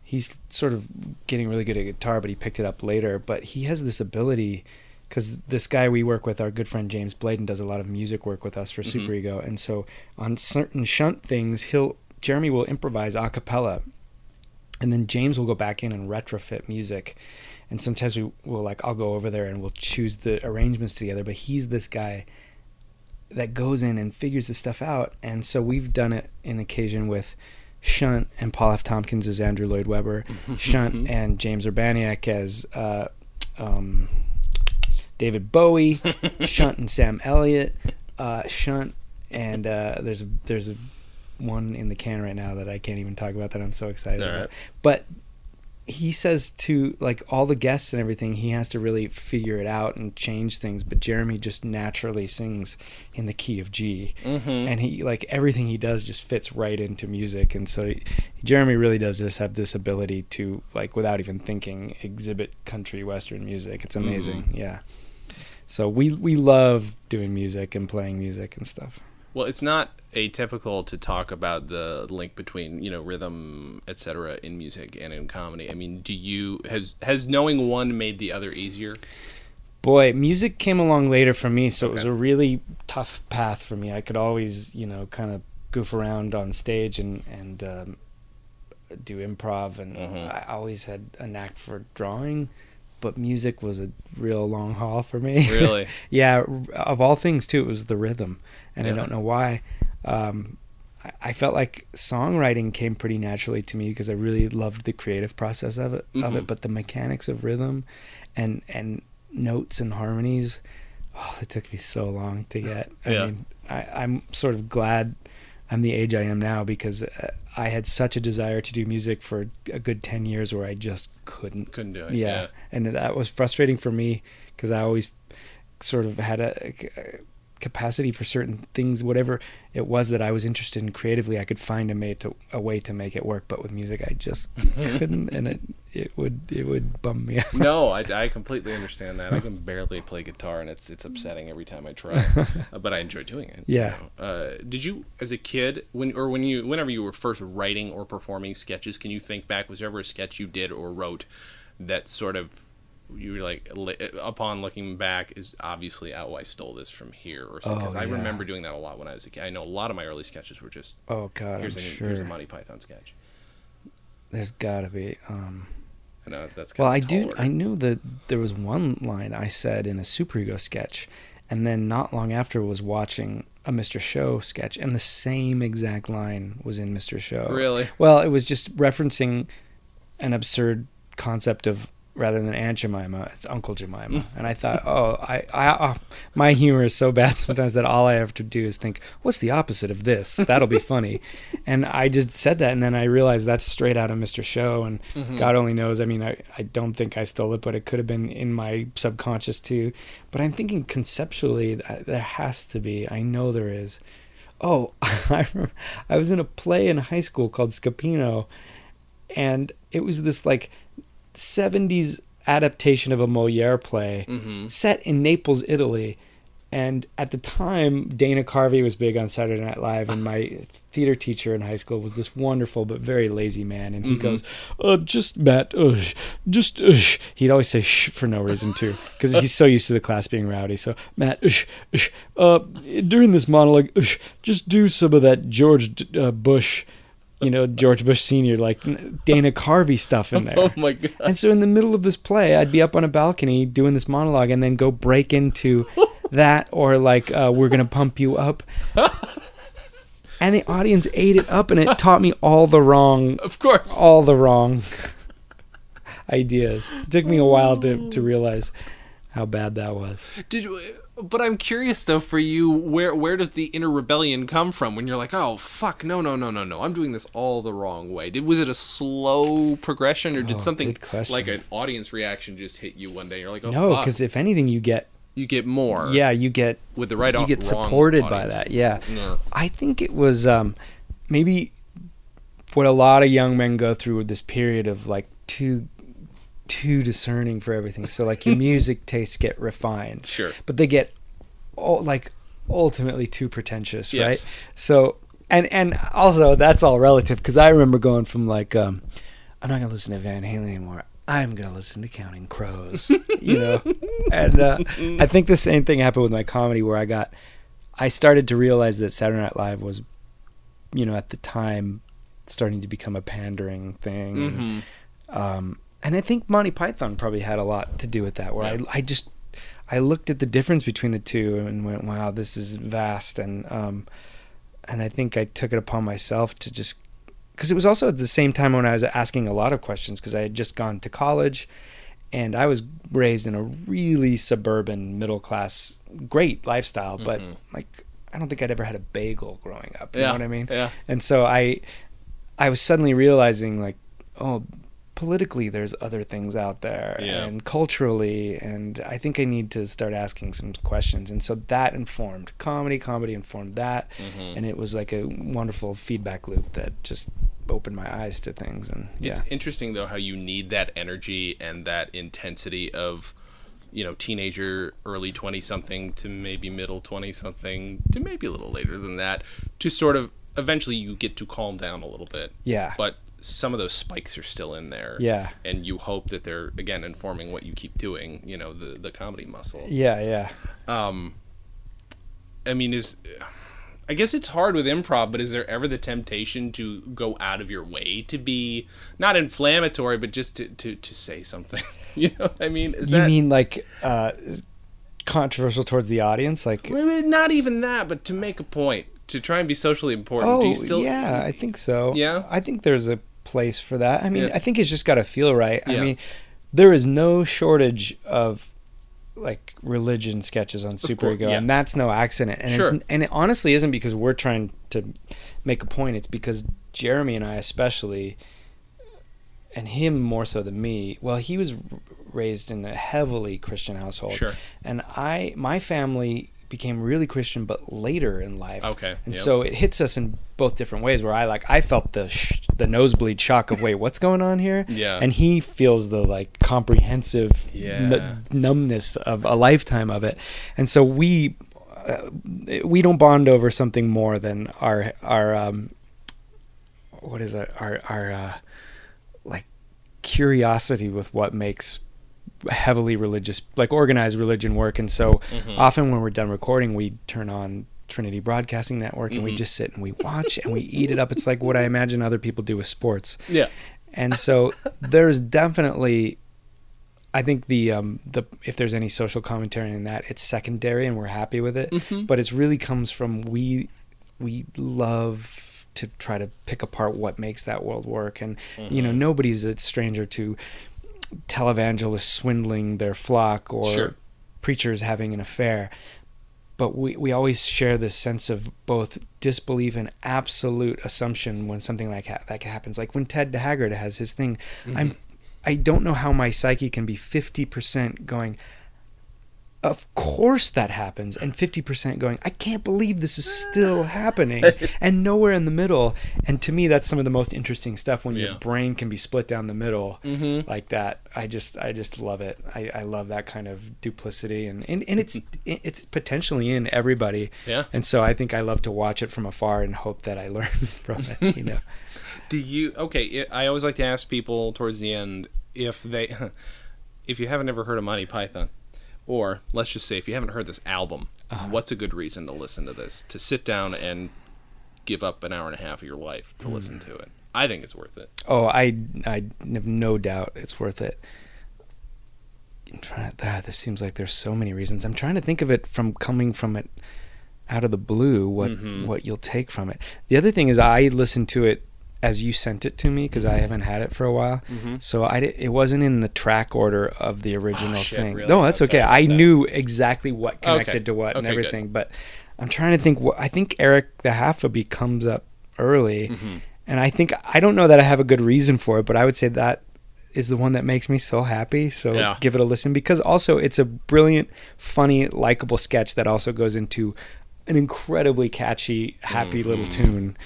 he's sort of getting really good at guitar, but he picked it up later. But he has this ability because this guy we work with, our good friend James Bladen, does a lot of music work with us for Superego, and so on certain shunt things, he'll Jeremy will improvise a cappella, and then James will go back in and retrofit music. And sometimes we will like I'll go over there and we'll choose the arrangements together. But he's this guy that goes in and figures this stuff out. And so we've done it in occasion with Shunt and Paul F. Tompkins as Andrew Lloyd Webber, Shunt and James Urbaniak as uh, um, David Bowie, Shunt and Sam Elliott, uh, Shunt and uh, there's a there's a one in the can right now that I can't even talk about that I'm so excited All about. But he says to like all the guests and everything, he has to really figure it out and change things. But Jeremy just naturally sings in the key of G, Mm-hmm. and he like everything he does just fits right into music. And so he, Jeremy really does this have this ability to like without even thinking exhibit country western music. It's amazing, yeah. So we we love doing music and playing music and stuff. Well, it's not atypical to talk about the link between you know rhythm, etc., in music and in comedy. I mean, do you has has knowing one made the other easier? Boy, music came along later for me, so it was a really tough path for me. I could always, you know, kind of goof around on stage and and um, do improv, and Mhm. I always had a knack for drawing, but music was a real long haul for me. Really? yeah, of all things too, it was the rhythm, and I don't know why. Um, I- I felt like songwriting came pretty naturally to me because I really loved the creative process of it. Of Mhm. it, but the mechanics of rhythm, and and notes and harmonies, oh, it took me so long to get. I Yeah. mean, I, I'm sort of glad I'm the age I am now because uh, I had such a desire to do music for a good ten years where I just couldn't Couldn't do it. yeah. Yeah. and that was frustrating for me because I always sort of had a capacity for certain things, whatever it was that I was interested in creatively. I could find a, to, a way to make it work, but with music, I just couldn't, and it it would it would bum me out. No, I, I completely understand that. I can barely play guitar, and it's it's upsetting every time I try. But I enjoy doing it. you Yeah. know. Uh, did you, as a kid, when or when you, whenever you were first writing or performing sketches, can you think back? Was there ever a sketch you did or wrote that sort of you were like, upon looking back, is obviously, oh, I stole this from here, or something? Because Oh, I remember doing that a lot when I was a kid. I know a lot of my early sketches were just Oh God, here's I'm a sure here's a Monty Python sketch. there's got to be. Um, I know that's well, I do. I knew that there was one line I said in a superego sketch, and then not long after was watching a Mr. Show sketch, and the same exact line was in Mr. Show. Really? Well, it was just referencing an absurd concept of rather than Aunt Jemima, it's Uncle Jemima, and I thought, oh, I, I, oh, my humor is so bad sometimes that all I have to do is think, what's the opposite of this? That'll be funny, and I just said that, and then I realized that's straight out of Mr. Show, and mm-hmm. God only knows. I mean, I, I don't think I stole it, but it could have been in my subconscious too. But I'm thinking conceptually, th- there has to be. I know there is. Oh, I remember I was in a play in high school called Scapino, and it was this like 70s adaptation of a Moliere play set in Naples, Italy. And at the time, Dana Carvey was big on Saturday Night Live, and my theater teacher in high school was this wonderful but very lazy man. And he goes, uh, "Just Matt, uh, just uh, he'd always say "sh" for no reason too, because he's so used to the class being rowdy. So Matt, uh, uh, uh, during this monologue, uh, just do some of that George uh, Bush you know George Bush Senior, like Dana Carvey stuff in there. Oh my god! And so in the middle of this play, I'd be up on a balcony doing this monologue, and then go break into that or like uh, we're gonna pump you up. And the audience ate it up, and it taught me all the wrong, Of course. all the wrong ideas. It took me a while to to realize how bad that was. Did you? But I'm curious though for you, where where does the inner rebellion come from when you're like, oh fuck, no, no, no, no, no, I'm doing this all the wrong way. Did was it a slow progression, or did Oh, something like an audience reaction just hit you one day? You're like, oh No, because if anything, you get you get more. yeah, you get with the right. you get supported by that. Yeah. Yeah. I think it was um, maybe what a lot of young men go through with this period of like too too discerning for everything. So like your music tastes get refined, Sure. but they get all, like ultimately too pretentious, Yes. right? So and and also that's all relative because I remember going from like um, I'm not gonna listen to Van Halen anymore. I'm gonna listen to Counting Crows, you know, and uh, I think the same thing happened with my comedy where I got, I started to realize that Saturday Night Live was, you know, at the time, starting to become a pandering thing, Mhm. um, and I think Monty Python probably had a lot to do with that. Where I, I just, I looked at the difference between the two and went, wow, this is vast, and um, and I think I took it upon myself to just because it was also at the same time when I was asking a lot of questions because I had just gone to college and I was raised in a really suburban middle class great lifestyle but like I don't think I'd ever had a bagel growing up. You Yeah, know what I mean? yeah. And so I, I was suddenly realizing like, oh, politically there's other things out there Yeah. and culturally and I think I need to start asking some questions and so that informed comedy comedy informed that Mm-hmm. and it was like a wonderful feedback loop that just opened my eyes to things and yeah It's interesting though how you need that energy and that intensity of you know teenager early 20 something to maybe middle 20 something to maybe a little later than that to sort of eventually you get to calm down a little bit Yeah. but some of those spikes are still in there Yeah. and you hope that they're again informing what you keep doing you know the the comedy muscle yeah yeah I mean, is I guess it's hard with improv, but is there ever the temptation to go out of your way to be not inflammatory, but just to to, to say something? you know what I mean? Is you that, mean like uh controversial towards the audience like not even that, but to make a point, to try and be socially important. Oh, Do you still? yeah, I think so. Yeah? I think there's a place for that. I mean, Yeah. I think it's just got to feel right. I mean, there is no shortage of like religion sketches on Superego, yeah. and that's no accident. And Sure. it's and it honestly isn't because we're trying to make a point. It's because Jeremy and I, especially, and him more so than me. Well, he was raised in a heavily Christian household, Sure. and I, my family became really Christian, but later in life. Okay, and yep. so it hits us in both different ways. Where I like, I felt the sh- the nosebleed shock of wait, what's going on here? Yeah. and he feels the like comprehensive Yeah. n- numbness of a lifetime of it, and so we. Uh, we don't bond over something more than our our um, what is it our our uh, like curiosity with what makes heavily religious like organized religion work. And so Mm-hmm. often when we're done recording we turn on Trinity Broadcasting Network and Mm-hmm. we just sit and we watch and we eat it up. It's like what I imagine other people do with sports. Yeah. and so there's definitely I think the um the if there's any social commentary in that it's secondary and we're happy with it. But it's really comes from we we love to try to pick apart what makes that world work. And you know nobody's a stranger to televangelists swindling their flock or Sure. preachers having an affair but we, we always share this sense of both disbelief and absolute assumption when something like ha- that happens. Like when Ted Haggard has his thing, I'm mm-hmm. I don't know how my psyche can be fifty percent going. Of course that happens, and fifty percent going. I can't believe this is still happening, and nowhere in the middle. And to me, that's some of the most interesting stuff when Yeah. your brain can be split down the middle mm-hmm. like that. I just I just love it. I, I love that kind of duplicity, and and, and it's it's potentially in everybody. Yeah. And so I think I love to watch it from afar and hope that I learn from it. You know. Do you okay? I I always like to ask people towards the end if they, if you haven't ever heard of Monty Python, or let's just say if you haven't heard this album, Uh-huh. what's a good reason to listen to this? To sit down and give up an hour and a half of your life to Hmm. listen to it. I think it's worth it. Oh, I I have no doubt it's worth it. I'm trying to, ah, there seems like there's so many reasons. I'm trying to think of it from coming from it out of the blue. What Mm-hmm. what you'll take from it. The other thing is I listened to it as you sent it to me because Mm-hmm. I haven't had it for a while. So I it wasn't in the track order of the original Ah, shit, thing. really? No, that's Oh, okay. I that. knew exactly what connected Okay. to what and Okay, good. everything, but I'm trying to think. What I think Eric the Half-a-Bee comes up early, Mm-hmm. and I think I don't know that I have a good reason for it, but I would say that is the one that makes me so happy. So Yeah. give it a listen because also it's a brilliant, funny, likable sketch that also goes into an incredibly catchy, happy Mm-hmm. little tune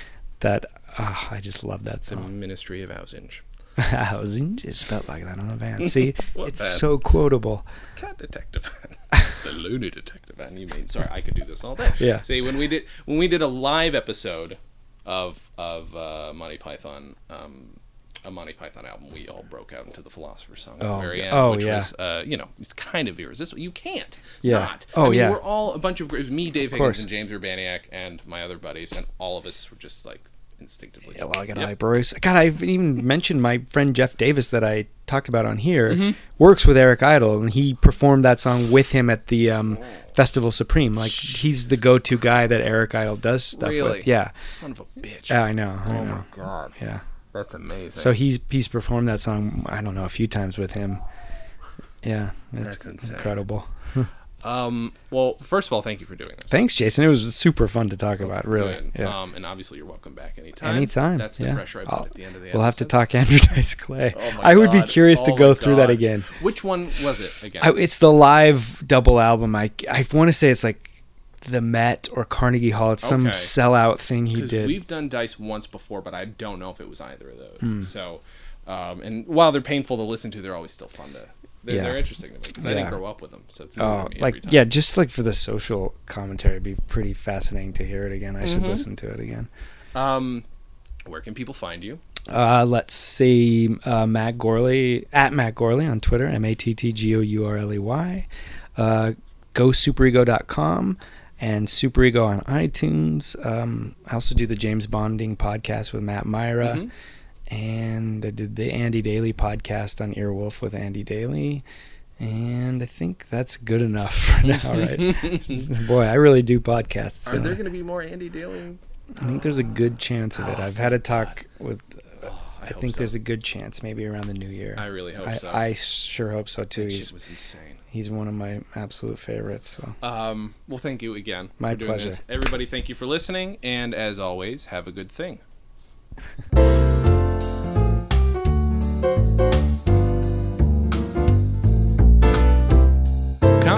that ah, I just love that The song. Ministry of Ausinge. Housing is spelled like that on the van. See, it's bad. so quotable. Cat detective. the loony detective. And you mean sorry, I could do this all day. Yeah. See when we did when we did a live episode of of uh, Monty Python, um, a Monty Python album, we all broke out into the Philosopher's Song at Oh, the very yeah. end, Oh, which yeah. was uh, you know it's kind of irresistible. You can't Yeah. not. Oh, I mean, yeah. We're all a bunch of it was me, Dave course. Higgins, and James Urbaniak, and my other buddies, and all of us were just like instinctively. Yeah, well, I got Yep. Bruce. God, I've even mentioned my friend Jeff Davis that I talked about on here Mm-hmm. works with Eric Idle, and he performed that song with him at the um, Festival Supreme. Like he's the go-to guy that Eric Idle does stuff Really? with. Yeah, Son of a bitch. yeah, I know. I oh know. my god, Yeah. that's amazing. So he's he's performed that song. I don't know a few times with him. Yeah, it's That's insane. incredible. Um, well, first of all, thank you for doing this. Thanks, Jason. It was super fun to talk about. Really. Good. Yeah. Um, and obviously, you're welcome back anytime. Anytime. That's the yeah. pressure I put I'll- at the end of the We'll have to talk Andrew Dice Clay. Oh my I would be God. curious to Oh go my through that again. Which one was it again? I, it's the live double album. I I want to say it's like the Met or Carnegie Hall. It's some Okay. sellout thing he did. We've done dice once before, but I don't know if it was either of those. Hmm. So, um, and while they're painful to listen to, they're always still fun to. They're, Yeah. they're interesting to me because I didn't grow up with them, so it's Oh, to me every like yeah, just like for the social commentary, it'd be pretty fascinating to hear it again. I Mm-hmm. should listen to it again. Um, where can people find you? Uh, let's see, uh, Matt Gourley at Matt Gourley on Twitter, M A T T G O U R L E Y. Uh, GoSuperego.com and Superego on iTunes. Um, I also do the James Bonding podcast with Matt Mira, Mhm. And I did the Andy Daly podcast on Earwolf with Andy Daly. And I think that's good enough for now, right? Boy, I really do podcasts. Are there going to be more Andy Daly? I think there's a good chance of it. I've had a talk with. I, hope think so. there's a good chance, maybe around the new year. I really hope I, so. I sure hope so too. That He's was insane. he's one of my absolute favorites. So Um, well, thank you again. My pleasure. This. Everybody, thank you for listening, and as always, have a good thing. Música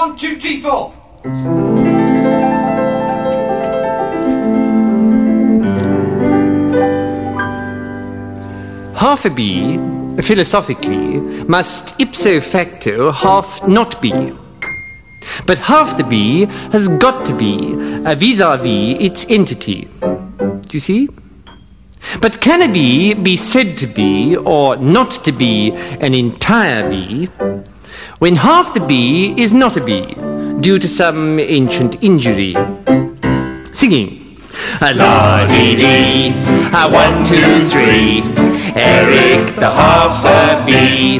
one, two, three, four. Half a bee, philosophically, must ipso facto half not be. But half the bee has got to be vis a vis its entity. Do you see? But can a bee be said to be or not to be an entire bee when half the bee is not a bee due to some ancient injury? Singing. A la dee dee, a one, two, three. Eric the half a bee.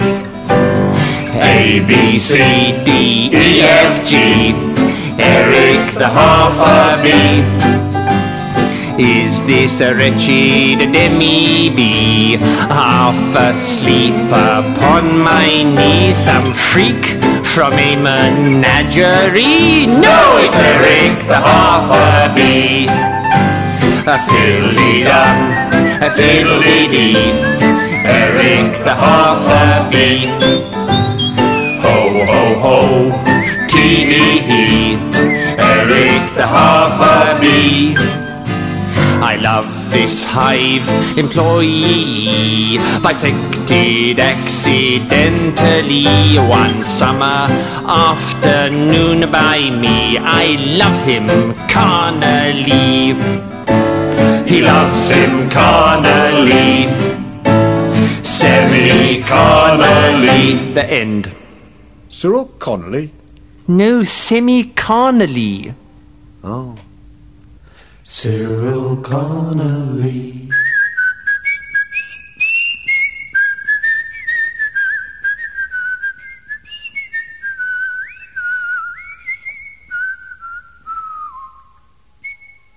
A B C D E F G. Eric the half a bee. Is this a wretched demi-bee, half asleep upon my knee? Some freak from a menagerie? No, it's Eric the half-a-bee. A fiddly-dum, a fiddly-dee, Eric the half-a-bee. Ho, ho, ho, tee-hee-hee, Eric the half-a-bee. I love this hive employee, bisected accidentally one summer afternoon by me. I love him carnally. He loves him carnally, semi carnally. The end. Cyril Connolly? No, semi carnally. Oh. Cyril Connolly.